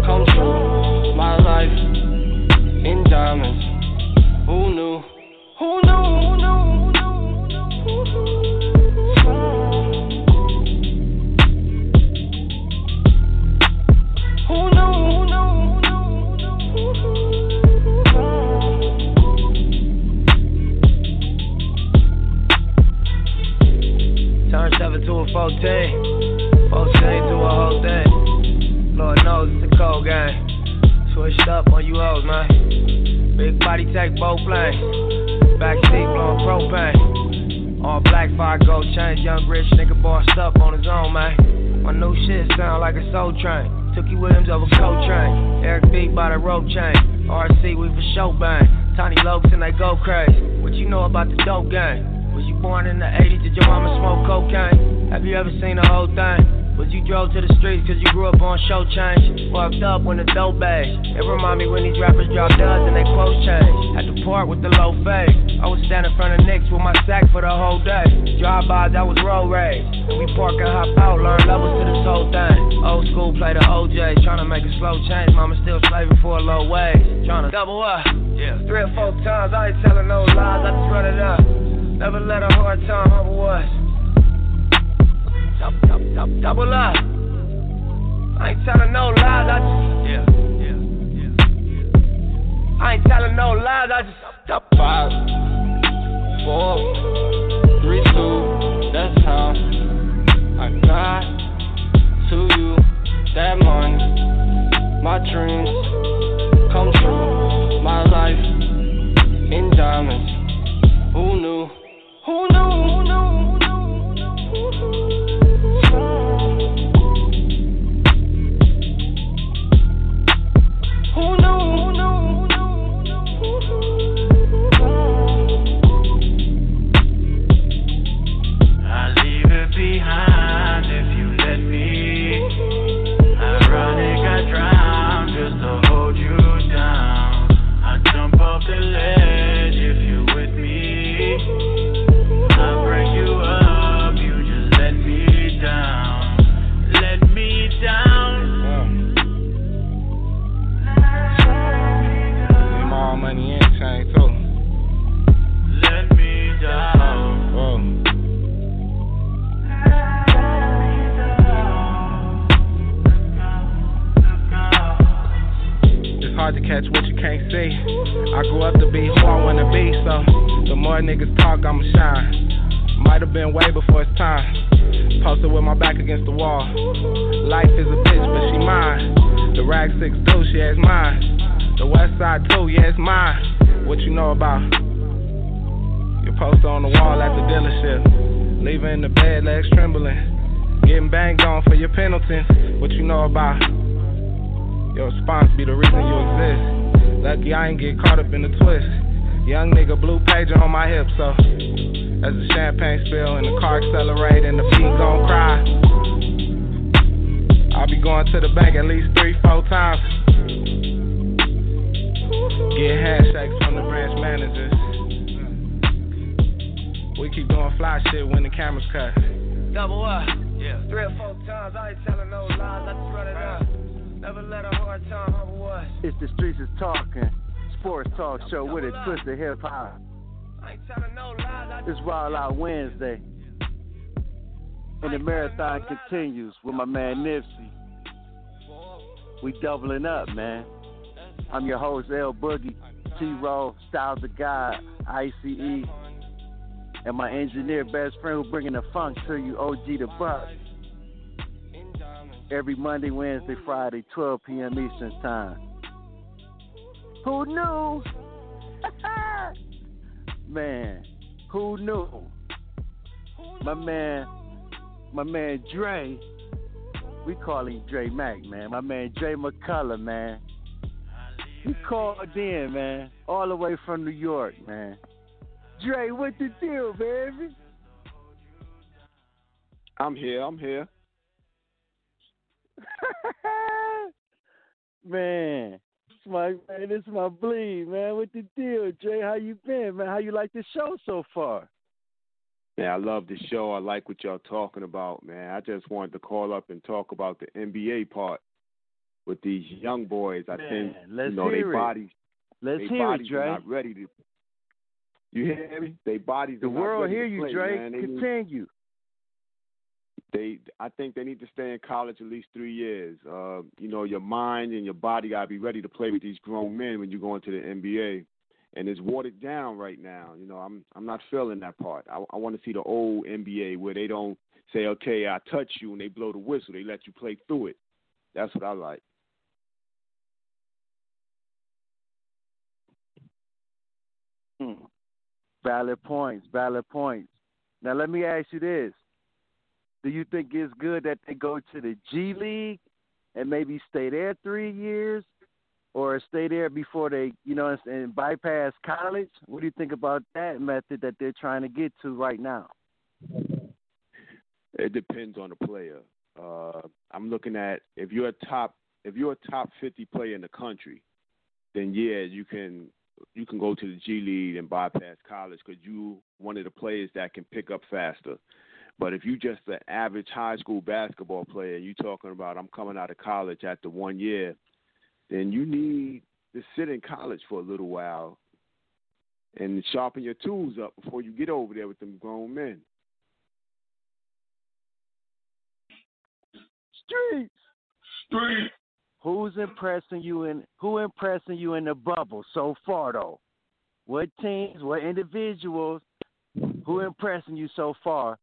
[SPEAKER 11] come true. My life in diamonds. Who knew? Who knew? Who knew?
[SPEAKER 12] Turn 7 to a 14, 14 to a whole thing. Lord knows it's a cold game. Switched up on you hoes, man. Big body take both lanes. Backseat blowing propane. All black fire gold chains. Young rich nigga bossed up on his own, man. My new shit sound like a soul train. Tookie Williams over Coltrane. Eric B by the rope chain. RC, we for show bang. Tiny Lokes and they go crazy. What you know about the dope game? Was you born in the 80s? Did your mama smoke cocaine? Have you ever seen the whole thing? Was you drove to the streets cause you grew up on show change? Fucked up when the dope bags. It remind me when these rappers drop duds and they quotes change. At the park with the low fade. I was standing in front of Knicks with my sack for the whole day. Drive-bys, I was road rage. And we park and hop out, learn levels to this whole thing. Old school play the OJ, trying to make a slow change. Mama still slaving for a low wage. Trying to double up. Yeah. Three or four times, I ain't telling no lies, I just run it up. Never let a hard time humble us. Double, up. I ain't telling no lies, I just. Yeah, yeah, yeah. I ain't telling no lies, I just. Double.
[SPEAKER 11] Five, four, three, two, that's how I got to you. That money, my dreams come true. My life in diamonds. Who knew? Who knew? Hard to catch what you can't see. I grew up to be who I wanna be, so the more niggas talk, I'ma shine. Might have been way before it's time. Posted with my back against the wall. Life is a bitch, but she mine. The rag six do, she is mine. The west side too, yeah, it's mine. What you know about? Your poster on the wall at the dealership. Leaving the bed, legs trembling. Getting banged on for your penalties. What you know about? Your response be the reason. Lucky I ain't get caught up in the twist. Young nigga blue pager on my hip, so as the champagne spill and the car accelerate and the beat gon' cry. I'll be going to the bank at least three, four times. Get handshakes from the branch managers. We keep doing fly shit when the cameras cut.
[SPEAKER 12] Double up. Yeah. Three or four times, I ain't telling no lies, Never let a hard time humble us.
[SPEAKER 3] It's the streets is talking. Sports talk show with a twist of hip hop.
[SPEAKER 12] I ain't telling no lies,
[SPEAKER 3] It's Wild Out Wednesday. And the marathon continues with my man Nipsey. We doubling up, man. I'm your host, L Boogie, T Roll, Styles the God, ICE, and my engineer, best friend, who bringing the funk to you, OG the Buck. Every Monday, Wednesday, Friday, 12 p.m. Eastern Time. Who knew? man, who knew? My man, my man Dre, we call him Dre Mac, man. My man Dre McCullough, man. He called in, man, all the way from New York, man. Dre, what the deal, baby?
[SPEAKER 13] I'm here. I'm here.
[SPEAKER 3] man, it's my man, this my bleed, man. What the deal, Jay? How you been, man? How you like the show so far?
[SPEAKER 13] Man, I love the show. I like what y'all talking about, man. I just wanted to call up and talk about the NBA part with these young boys. I
[SPEAKER 3] Man,
[SPEAKER 13] think
[SPEAKER 3] let's
[SPEAKER 13] you know
[SPEAKER 3] hear
[SPEAKER 13] they
[SPEAKER 3] it.
[SPEAKER 13] bodies
[SPEAKER 3] Let's hear it, Dre.
[SPEAKER 13] are not ready to. You hear me? They bodies.
[SPEAKER 3] The world hear you, Dre. Continue.
[SPEAKER 13] They I think they need to stay in college at least three years. Uh, you know, your mind and your body gotta be ready to play with these grown men when you go into the NBA. And it's watered down right now. You know, I'm I'm not feeling that part. I, I want to see the old NBA where they don't say, "Okay, I touch you," and they blow the whistle. They let you play through it. That's what I like.
[SPEAKER 3] Hmm. Valid points. Valid points. Now let me ask you this: Do you think it's good that they go to the G League and maybe stay there three years, or stay there before they, you know, and bypass college? What do you think about that method that they're trying to get to right now?
[SPEAKER 13] It depends on the player. Uh, I'm looking at if you're a top if you're a top 50 player in the country, then yeah, you can you can go to the G League and bypass college because you one of the players that can pick up faster. But if you just an average high school basketball player, and you talking about I'm coming out of college after one year, then you need to sit in college for a little while and sharpen your tools up before you get over there with them grown men.
[SPEAKER 3] Streets.
[SPEAKER 5] Street.
[SPEAKER 3] Who's impressing you in who impressing you in the bubble so far though? What teams, what individuals, who impressing you so far?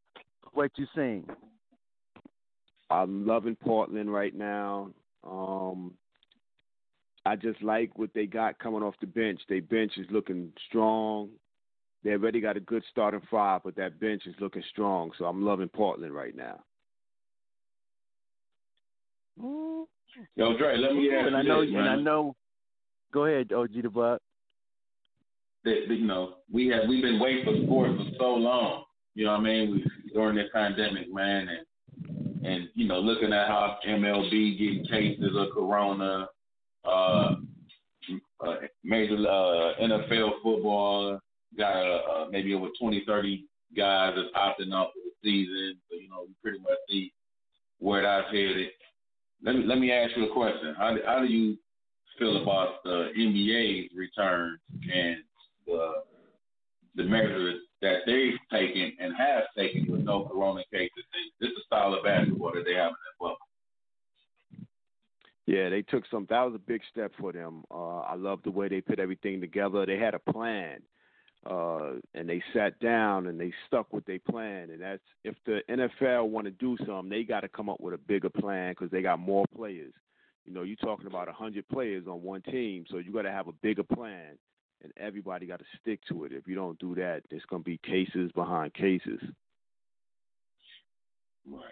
[SPEAKER 3] What you seen?
[SPEAKER 13] I'm loving Portland right now. Um, I just like what they got coming off the bench. Their bench is looking strong. They already got a good starting five, but that bench is looking strong. So I'm loving Portland right now.
[SPEAKER 5] Yo, Dre, let me ask
[SPEAKER 3] and
[SPEAKER 5] you
[SPEAKER 3] I know,
[SPEAKER 5] this,
[SPEAKER 3] and I know. Go ahead, OG the Buck.
[SPEAKER 5] that you know we have we've been waiting for sports for so long. You know what I mean? During this pandemic, man, and and you know looking at how MLB getting cases of corona, uh, uh major uh, NFL football got uh, uh, maybe over 20, 30 guys that's opting out for the season. So you know we pretty much see where that's headed. Let me let me ask you a question. How how do you feel about the NBA's return and the the measures that they've taken and have taken with no corona cases? This is style of basketball that they have in that bubble.
[SPEAKER 13] Yeah, they took some. That was a big step for them. Uh, I love the way they put everything together. They had a plan, uh, and they sat down and they stuck with their plan. And that's if the NFL want to do something, they got to come up with a bigger plan because they got more players. You know, you're talking about a hundred players on one team, so you got to have a bigger plan, and everybody got to stick to it. If you don't do that, there's gonna be cases behind cases.
[SPEAKER 5] Right.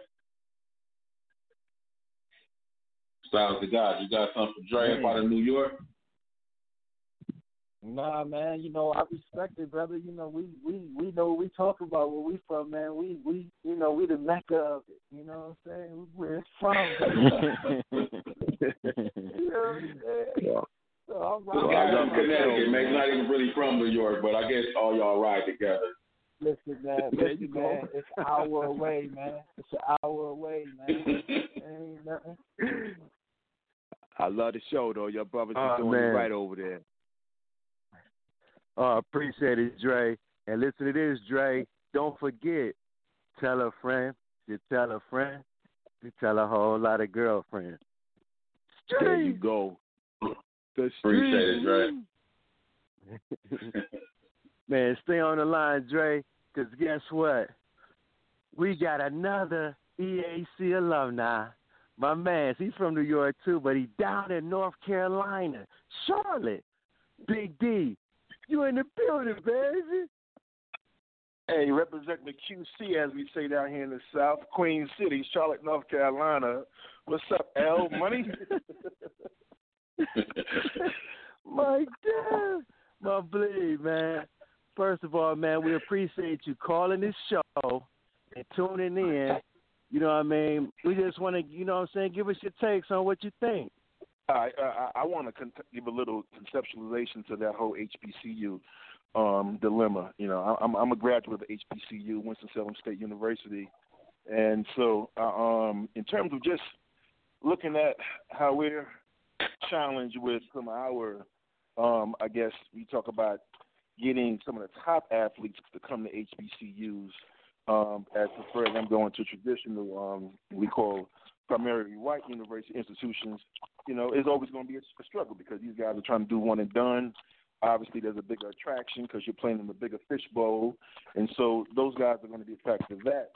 [SPEAKER 5] Styles the God, you got something for Dre up out of New York?
[SPEAKER 4] Nah, man. You know, I respect it, brother. You know, we we we know we talk about where we from, man. We we you know we the mecca of it. You know what I'm saying? Where it's from. you know what I'm saying? So I'm
[SPEAKER 5] The
[SPEAKER 4] riding
[SPEAKER 5] from Connecticut,
[SPEAKER 4] bro,
[SPEAKER 5] man, he's not even really from New York, but I guess all y'all ride together.
[SPEAKER 4] Listen, man.
[SPEAKER 13] There you
[SPEAKER 4] Listen, man. It's an hour away, man. It's an hour away, man. Ain't nothing.
[SPEAKER 13] I love the show though. Your brothers
[SPEAKER 3] Oh, ah,
[SPEAKER 13] are doing
[SPEAKER 3] man.
[SPEAKER 13] it right over there.
[SPEAKER 3] Oh, appreciate it, Dre. And listen to this, Dre. Don't forget, tell a friend. You tell a friend. You tell a whole lot of girlfriends.
[SPEAKER 13] There you go. The
[SPEAKER 5] Appreciate it. Dre.
[SPEAKER 3] Man, stay on the line, Dre, because guess what? We got another EAC alumni. My man, he's from New York too, but he down in North Carolina, Charlotte. Big D, you in the building, baby.
[SPEAKER 14] Hey, represent the QC as we say down here in the South, Queen City, Charlotte, North Carolina. What's up, L Money?
[SPEAKER 3] My God, my bleed, man. First of all, man, we appreciate you calling this show and tuning in. You know what I mean? We just want to, you know what I'm saying, give us your takes on what you think.
[SPEAKER 14] I I, I want to con- give a little conceptualization to that whole HBCU um, dilemma. You know, I, I'm I'm a graduate of HBCU, Winston Salem State University, and so uh, um, in terms of just looking at how we're challenged with some of our Um, I guess we talk about getting some of the top athletes to come to HBCUs um, as preferred them going to traditional, um, we call primarily white university institutions, you know, it's always going to be a, a struggle because these guys are trying to do one and done. Obviously, there's a bigger attraction because you're playing in a bigger fishbowl, and so those guys are going to be attracted to that.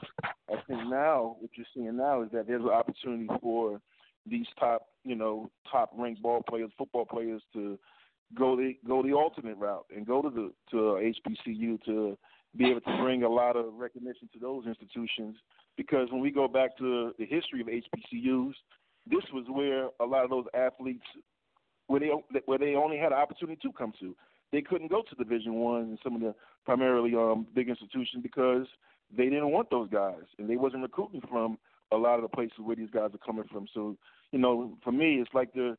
[SPEAKER 14] I think now what you're seeing now is that there's an opportunity for these top, you know, top ranked ball players, football players to go the go the alternate route and go to the to HBCU to be able to bring a lot of recognition to those institutions. Because when we go back to the history of HBCUs, this was where a lot of those athletes where they where they only had an opportunity to come to. They couldn't go to Division One and some of the primarily um, big institutions because they didn't want those guys, and they wasn't recruiting from a lot of the places where these guys are coming from. So, you know, for me, it's like the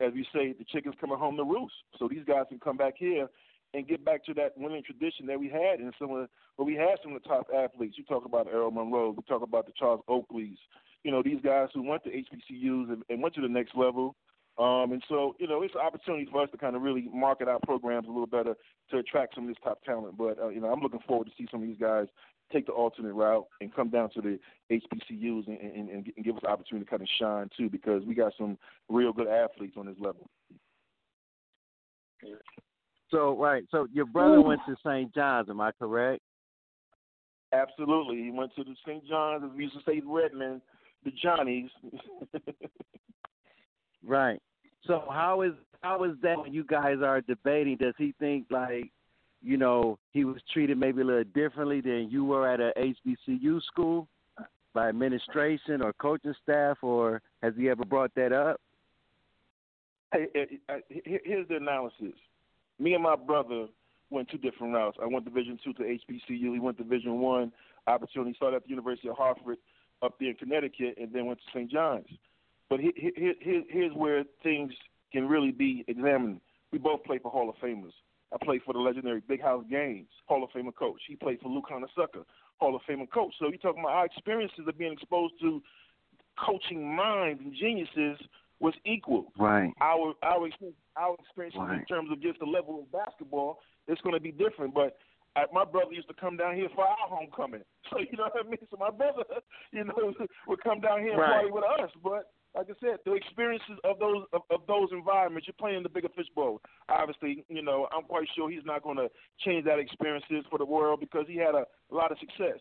[SPEAKER 14] as we say, the chicken's coming home to roost. So these guys can come back here and get back to that winning tradition that we had in some of the, where we had some of the top athletes. You talk about Earl Monroe, we talk about the Charles Oakleys, you know, these guys who went to HBCUs and, and went to the next level. Um, and so, you know, it's an opportunity for us to kind of really market our programs a little better to attract some of this top talent. But, uh, you know, I'm looking forward to see some of these guys take the alternate route and come down to the HBCUs and, and, and, and give us opportunity to kind of shine, too, because we got some real good athletes on this level.
[SPEAKER 3] So right, so your brother went to St. John's, am I correct?
[SPEAKER 14] Absolutely, he went to the St. John's, as we used to say, Redmen, the Johnnies.
[SPEAKER 3] right. So how is how is that when you guys are debating? Does he think like, you know, he was treated maybe a little differently than you were at a HBCU school by administration or coaching staff, or has he ever brought that up?
[SPEAKER 14] Hey, here's the analysis me and my brother went two different routes. I went Division two to HBCU. He went Division one. Opportunity started at the University of Hartford up there in Connecticut, and then went to St. John's. But here, here, here's where things can really be examined. We both play for Hall of Famers. I played for the legendary Big House Gaines, Hall of Famer coach. He played for Lou Sucker, Hall of Famer coach. So you're talking about our experiences of being exposed to coaching minds and geniuses was equal.
[SPEAKER 3] Right.
[SPEAKER 14] Our our our experience
[SPEAKER 3] right.
[SPEAKER 14] in terms of just the level of basketball is going to be different. But I, my brother used to come down here for our homecoming. So you know what I mean. So my brother, you know, would come down here and
[SPEAKER 3] right.
[SPEAKER 14] play with us. But like I said, the experiences of those of, of those environments, you're playing the bigger fishbowl. Obviously, you know, I'm quite sure he's not going to change that experiences for the world because he had a, a lot of success.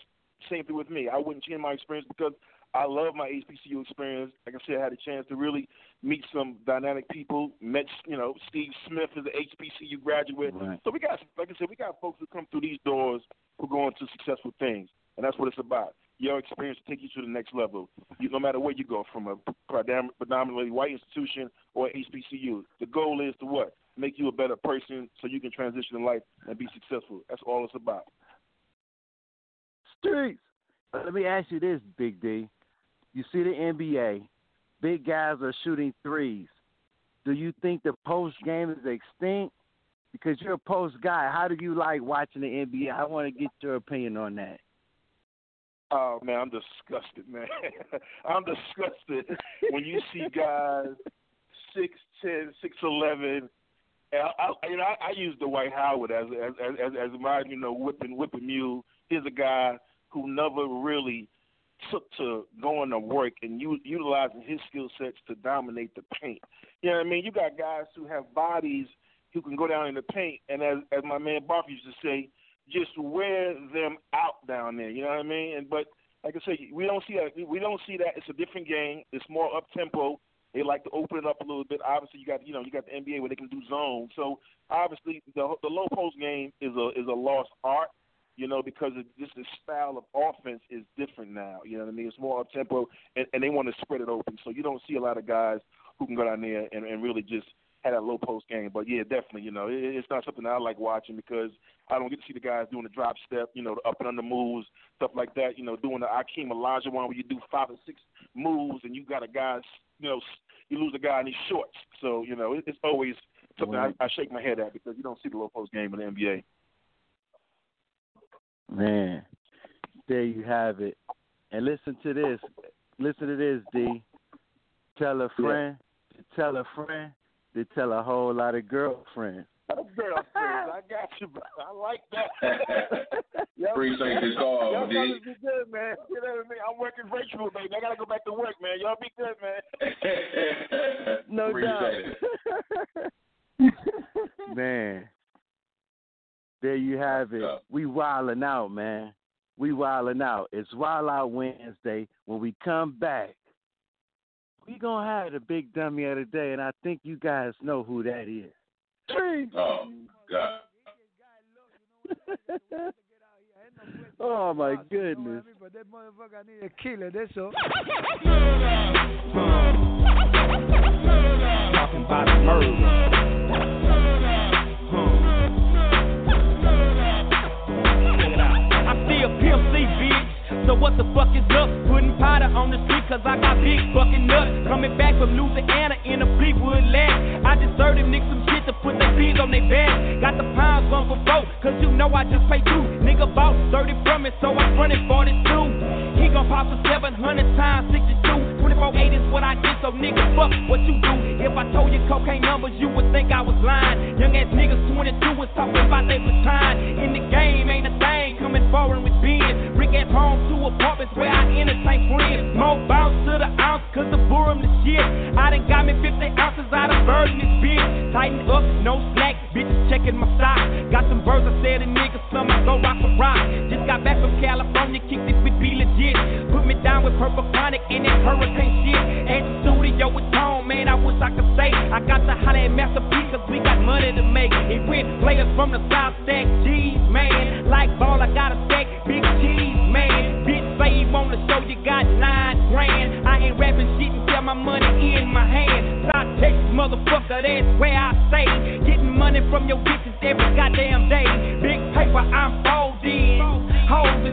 [SPEAKER 14] Same thing with me. I wouldn't change my experience because I love my HBCU experience. Like I said, I had a chance to really meet some dynamic people. Met, you know, Steve Smith is an HBCU graduate.
[SPEAKER 3] Right.
[SPEAKER 14] So we got, like I said, we got folks who come through these doors who go into successful things, and that's what it's about. Your experience will take you to the next level. You, no matter where you go, from a predominantly white institution or HBCU, the goal is to what? Make you a better person so you can transition in life and be successful. That's all it's about.
[SPEAKER 3] Streets. Let me ask you this, Big D. You see the NBA, big guys are shooting threes. Do you think the post game is extinct? Because you're a post guy. How do you like watching the NBA? I want to get your opinion on that.
[SPEAKER 14] Oh man, I'm disgusted, man. I'm disgusted when you see guys six ten, six eleven. I, you know, I, I use Dwight Howard as as as as my you know whipping whipping mule. He's a guy who never really took to going to work and u- utilizing his skill sets to dominate the paint. You know what I mean? You got guys who have bodies who can go down in the paint, and as as my man Barker used to say, just wear them out down there. You know what I mean? And but like I say, we don't see that. We don't see that. It's a different game. It's more up tempo. They like to open it up a little bit. Obviously, you got you know you got the NBA where they can do zone. So obviously, the the low post game is a is a lost art you know, because of just the style of offense is different now. You know what I mean? It's more up tempo, and, and they want to spread it open. So you don't see a lot of guys who can go down there and, and really just have that low post game. But yeah, definitely, you know, it, it's not something I like watching because I don't get to see the guys doing the drop step, you know, the up and under moves, stuff like that. You know, doing the Akeem Olajuwon where you do five or six moves and you got a guy, you know, you lose a guy in his shorts. So you know, it, it's always something I, I shake my head at because you don't see the low post game in the NBA.
[SPEAKER 3] Man, there you have it. And listen to this. Listen to this, D. Tell a friend. Yeah. Tell a friend. To tell a whole lot of girlfriends.
[SPEAKER 14] Girlfriends, I got you, bro. I like that. Y'all-
[SPEAKER 5] Appreciate the call,
[SPEAKER 14] Y'all
[SPEAKER 5] D.
[SPEAKER 14] fellas be good, man. You know what I mean? I'm working virtual, baby. I gotta go back to work, man. Y'all be good, man.
[SPEAKER 3] No
[SPEAKER 5] Appreciate
[SPEAKER 3] doubt.
[SPEAKER 5] it.
[SPEAKER 3] Man, there you have it. We wilding out, man. We wilding out. It's Wild Out Wednesday. When we come back, we gonna have the big dummy of the day, and I think you guys know who that is.
[SPEAKER 5] Oh God.
[SPEAKER 3] oh my goodness.
[SPEAKER 15] But that motherfucker need a killer, that's all.
[SPEAKER 1] Talking about murder. I still Pimp C, bitch. So what the fuck is up? Putting powder on the street cause I got big fucking nuts. Coming back from Louisiana in a Fleetwood lag. I just served them niggas some shit to put their beans on their back. Got the pounds one for four, cause you know I just pay two. Nigga bought 30 from it, so I'm running 42. He gon' pop for 700 times 62. 24 8 is what I get, so nigga, fuck what you do. If I told you cocaine numbers, you would think I was lying. Young ass niggas 22 was talking about they was time. In the game, ain't a thing coming forward with being. Rick at home, two apartments where I entertain friends. More bounce to the ounce, cause the boom the shit. I done got me 50 ounces out of bird in this bitch. Tighten up, no slack, bitches checking my stock. Got some birds, I said a nigga, some I go rock for rock. Just got back from California, kicked it with be legit. Put me down with purple chronic and that hurricane shit. At the studio with Tone, man, I wish I could say. I got the holler at Master cause we got money to make. It went players from the South Stack, G's, man. Like ball, I got a stack, big cheese, man. Bitch, say on the show, you got nine grand. I ain't rapping shit until my money in my hand. South Texas, motherfucker, that's where I stay. Getting money from your bitches every goddamn day. Big paper, I'm folding. Hoes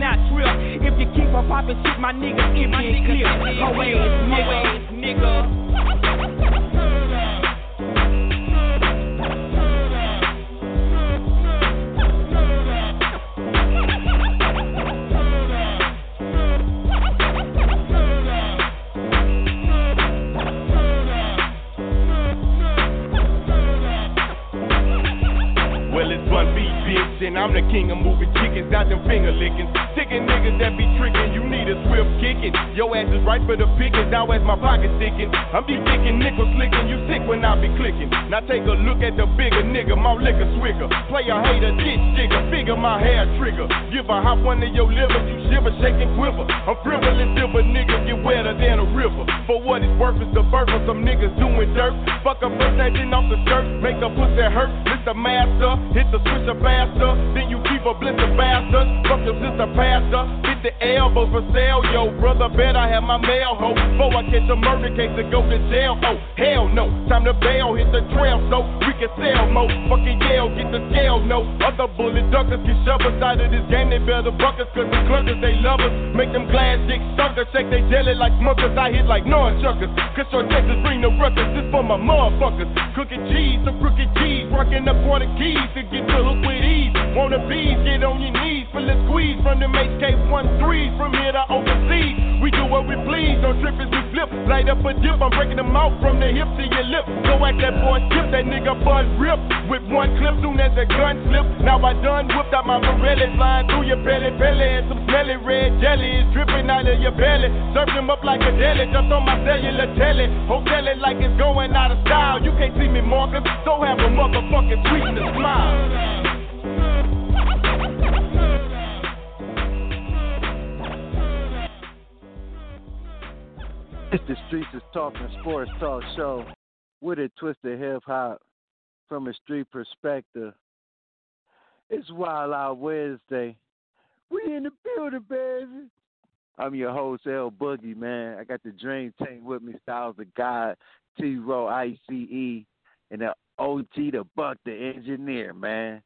[SPEAKER 1] not trill. If you keep on popping shit, my nigga, clear. Hoe ass nigga, nigga. Well, it's one beat, bitch, and I'm the king of moving chickens, got them finger licking. Your ass is right for the picking, now as my pocket sticking. I'm be thinking nickel slicking, you sick when I be clicking. Now take a look at the bigger nigga, my liquor swigger. Play a hater, ditch digger, figure my hair trigger. Give a hop one of your liver, you shiver, shake and quiver. I'm frivolous, silver nigga, get wetter than a river. For what it's worth, it's the birth of some niggas doing dirt. Fuck a first acting off the skirt, make a pussy hurt. Mr. Master, hit the switcher faster. Then you keep a blister bastard. Fuck your sister pastor, hit the elbows for sale. Yo, brother, bet I have my mail hoe. Before I catch a murder case and go to jail. Oh, hell no. Time to bail, hit the trail so we can sell more. Fucking Yale, get the scale, no. Other bullet duckers get shoved aside of this game. They better buckers, cause the clunkers, they love us. Make them glass dicks suckers, shake they jelly like smuckers. I hit like nunchuckers. Cause your Texas bring the ruckus. This for my motherfuckers. Cooking cheese, some crooked cheese. Rocking up for the keys to get the hook with ease. Wanna bees, get on your knees. Feel the squeeze from them HK13s. From here to overseas. We do what we please. Don't trip as we flip. Light up a dip. I'm breaking them out from the hip to your lip. Go at that boy skip. That nigga buzz rip. With one clip soon as the gun slip. Now I done whipped out my Pirelli. Flying through your belly, belly. And some smelly red jelly is dripping out of your belly. Serve up like a deli. Jumped on my cellular telly. Hotel it like it's going out of style. You can't see me, Marcus. So have a motherfucking sweet and smile.
[SPEAKER 3] It's the Streets is Talking Sports Talk Show with a twist of hip hop from a street perspective. It's Wild Out Wednesday. We in the building, baby. I'm your host, L Boogie, man. I got the Dream Team with me, Styles of God, T Row, ICE, and the OG, the Buck, the engineer, man.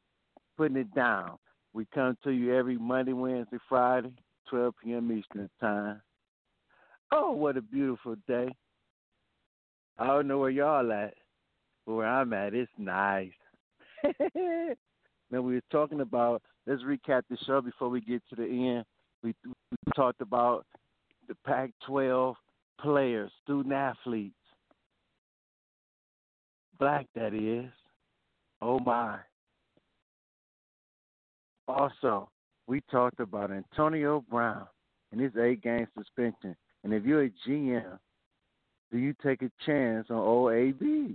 [SPEAKER 3] Putting it down. We come to you every Monday, Wednesday, Friday, 12 p.m. Eastern Time. Oh, what a beautiful day. I don't know where y'all at, but where I'm at, it's nice. now, we were talking about let's recap the show before we get to the end. We, we talked about the Pac-12 players, student athletes, black that is. Oh my. Also, we talked about Antonio Brown and his eight game suspension. And if you're a GM, do you take a chance on OAB,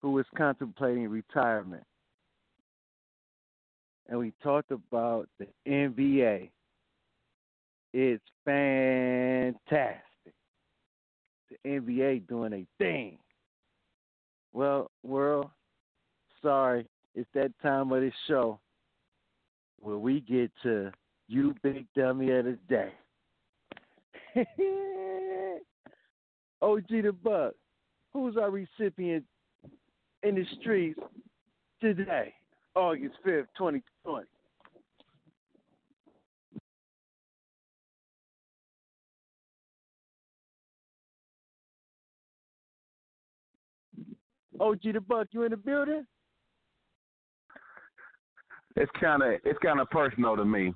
[SPEAKER 3] who is contemplating retirement? And we talked about the NBA. It's fantastic. The NBA doing a thing. Well, world, sorry, it's that time of the show where we get to you big dummy of the day. OG the Buck, who's our recipient in the streets today, August 5th, 2020? OG the Buck, you in the building?
[SPEAKER 5] It's kind of it's kind of personal to me,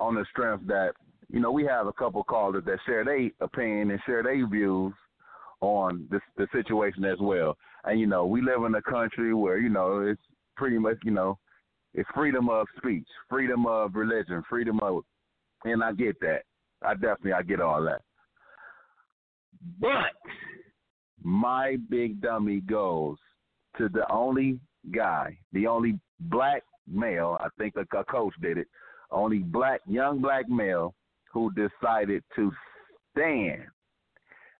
[SPEAKER 5] on the strength that you know we have a couple callers that share their opinion and share their views on this the situation as well. And you know we live in a country where you know it's pretty much you know it's freedom of speech, freedom of religion, freedom of, and I get that. I definitely I get all that. But my big dummy goes to the only guy, the only black male, I think a, a coach did it, only black young black male who decided to stand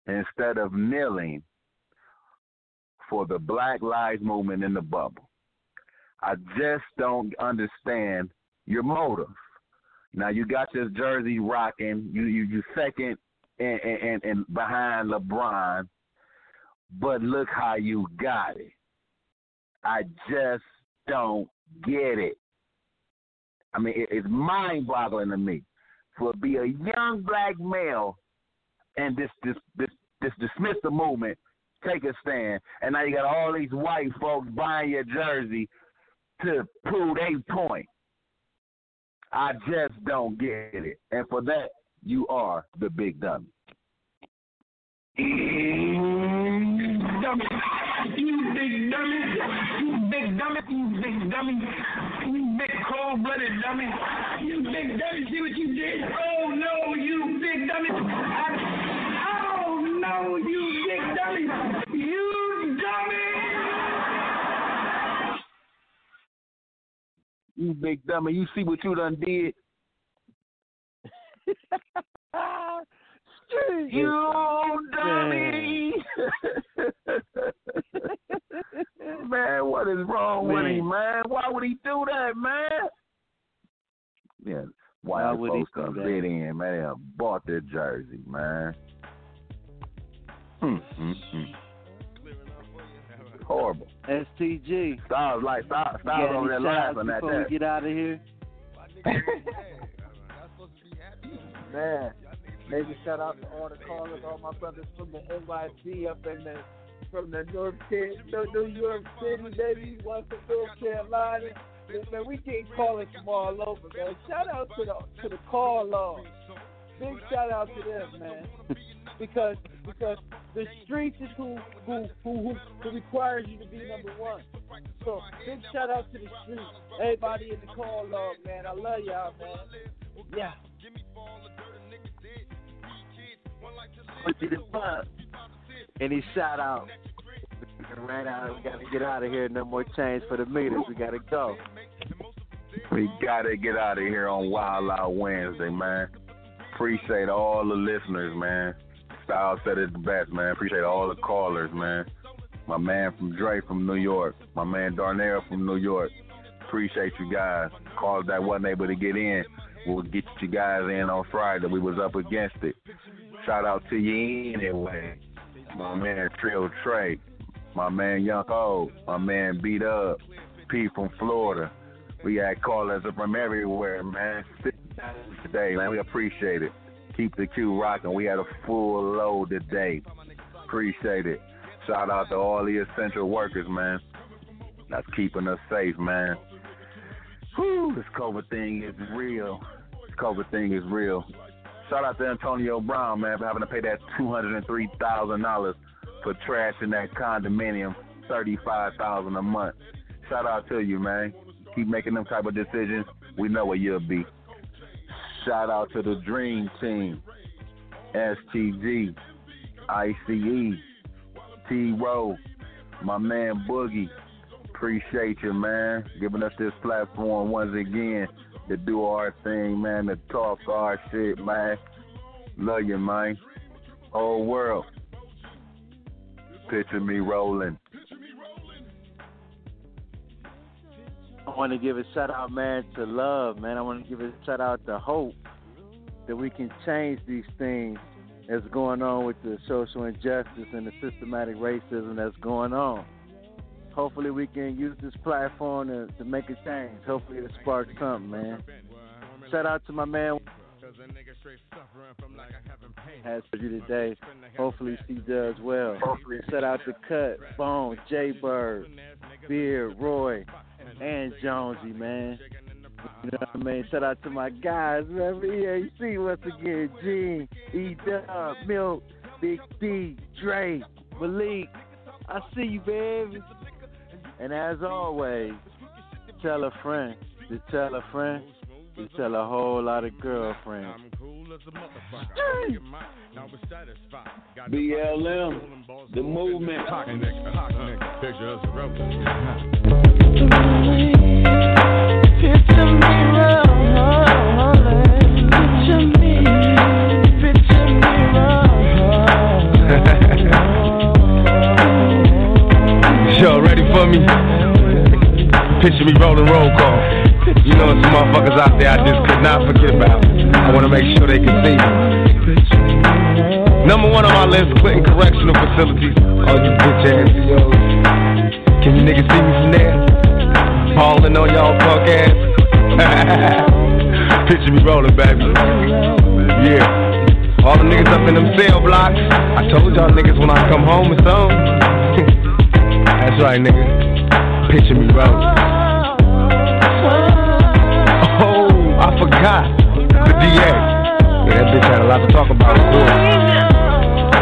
[SPEAKER 5] instead of kneeling for the Black Lives Movement in the bubble. I just don't understand your motive. Now you got this jersey rocking, you you you second and and, and behind LeBron, but look how you got it. I just don't get it. I mean, it, it's mind-boggling to me for be a young black male and this this this this dismiss the movement, take a stand, and now you got all these white folks buying your jersey to prove a point. I just don't get it, and for that, you are the big dummy.
[SPEAKER 16] You big dummy. You big dummy. You big dummy. You big cold blooded dummy. You big dummy. See what you did? Oh no, you big dummy. I, oh no, you big dummy. You dummy.
[SPEAKER 5] You big dummy. You see what you done did? You dummy! man, what is wrong man. with him, man? Why would he do that, man? Yeah, why, why would folks he come fit in, man? They have bought their jersey, man. Hmm, hmm, hmm. Horrible.
[SPEAKER 3] STG.
[SPEAKER 5] Styles like Styles, Styles over there laughing at
[SPEAKER 3] that. we get out of here.
[SPEAKER 4] man. Maybe shout out to all the callers, all my brothers from the NYC up in the from the North New York City, baby, one from North Carolina. Man, we getting callers from all over, man. Shout out to the to the call. Big shout out to them, man. because because the streets is who who who, who requires you to be number one. So big shout out to the streets. Everybody in the call log, man. I love y'all, man. Yeah.
[SPEAKER 3] Any shout out? Right out. We gotta get out of here. No more change for the meters. We gotta go.
[SPEAKER 5] We gotta get out of here on Wild Out Wednesday, man. Appreciate all the listeners, man. Style said it the best, man. Appreciate all the callers, man. My man from Dre from New York. My man Darnell from New York. Appreciate you guys. Callers that wasn't able to get in. We'll get you guys in on Friday. We was up against it. Shout out to you anyway. My man Trill Trey. My man Young O. My man Beat Up. P from Florida. We had callers from everywhere, man. Today, man, we appreciate it. Keep the queue rocking. We had a full load today. Appreciate it. Shout out to all the essential workers, man. That's keeping us safe, man. Whew. This COVID thing is real. This COVID thing is real. Shout out to Antonio Brown, man, for having to pay that two hundred and three thousand dollars for trash in that condominium, thirty five thousand a month. Shout out to you, man. Keep making them type of decisions. We know where you'll be. Shout out to the Dream Team, STG, ICE, T Row, my man Boogie. Appreciate you, man, giving us this platform once again to do our thing, man, to talk our shit, man. Love you, man. Whole world. Picture me rolling.
[SPEAKER 3] I want to give a shout out, man, to love, man. I want to give a shout out to hope that we can change these things that's going on with the social injustice and the systematic racism that's going on. Hopefully, we can use this platform to, to make a change. Hopefully, it'll spark something, man. Shout out to my man. Has for you today. Hopefully, she does well. Shout out to Cut, Bone, J Bird, Beard, Roy, and Jonesy, man. You know what I mean? Shout out to my guys, man. EAC once again. Gene, E Dub, Milk, Big D, Dre, Malik. I see you, baby. And as always, tell a friend to tell a friend to tell a whole lot of girlfriends.
[SPEAKER 17] BLM, the movement.
[SPEAKER 18] Yo, ready for me? Picture me rolling roll call. You know, some motherfuckers out there I just could not forget about. I want to make sure they can see me. Number one on my list, Clinton Correctional Facilities. All you bitch ass. Can you niggas see me from there? Balling on y'all punk ass. Picture me rolling, baby. Yeah. All the niggas up in them cell blocks. I told y'all niggas when I come home or something. That's right, nigga. Picture me rolling. Oh, I forgot. The DA. Yeah, that bitch had a lot to talk about, course.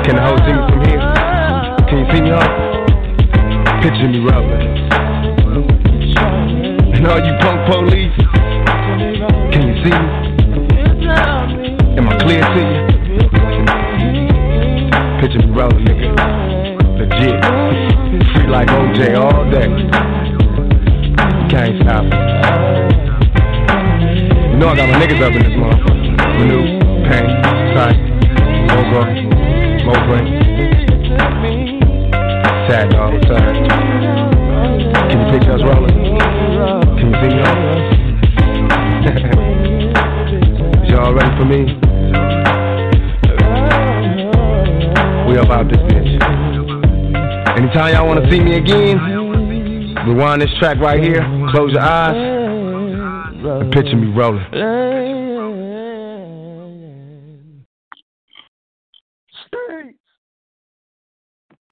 [SPEAKER 18] Can the hoe see me from here? Can you see me up? Picture me rolling. And all you punk police, can you see me? Am I clear to you? Picture me rolling, nigga. Like OJ all day. Can't stop. You know I got my niggas up in this motherfucker. Manu, Pain, Sight, Mogo, Mowbray. Sad dog, what's up? Can you picture us rolling? Can you see me? Y'all ready for me? We up out this bitch. Anytime y'all wanna see me again, rewind this track right here, close your eyes, and picture me rolling.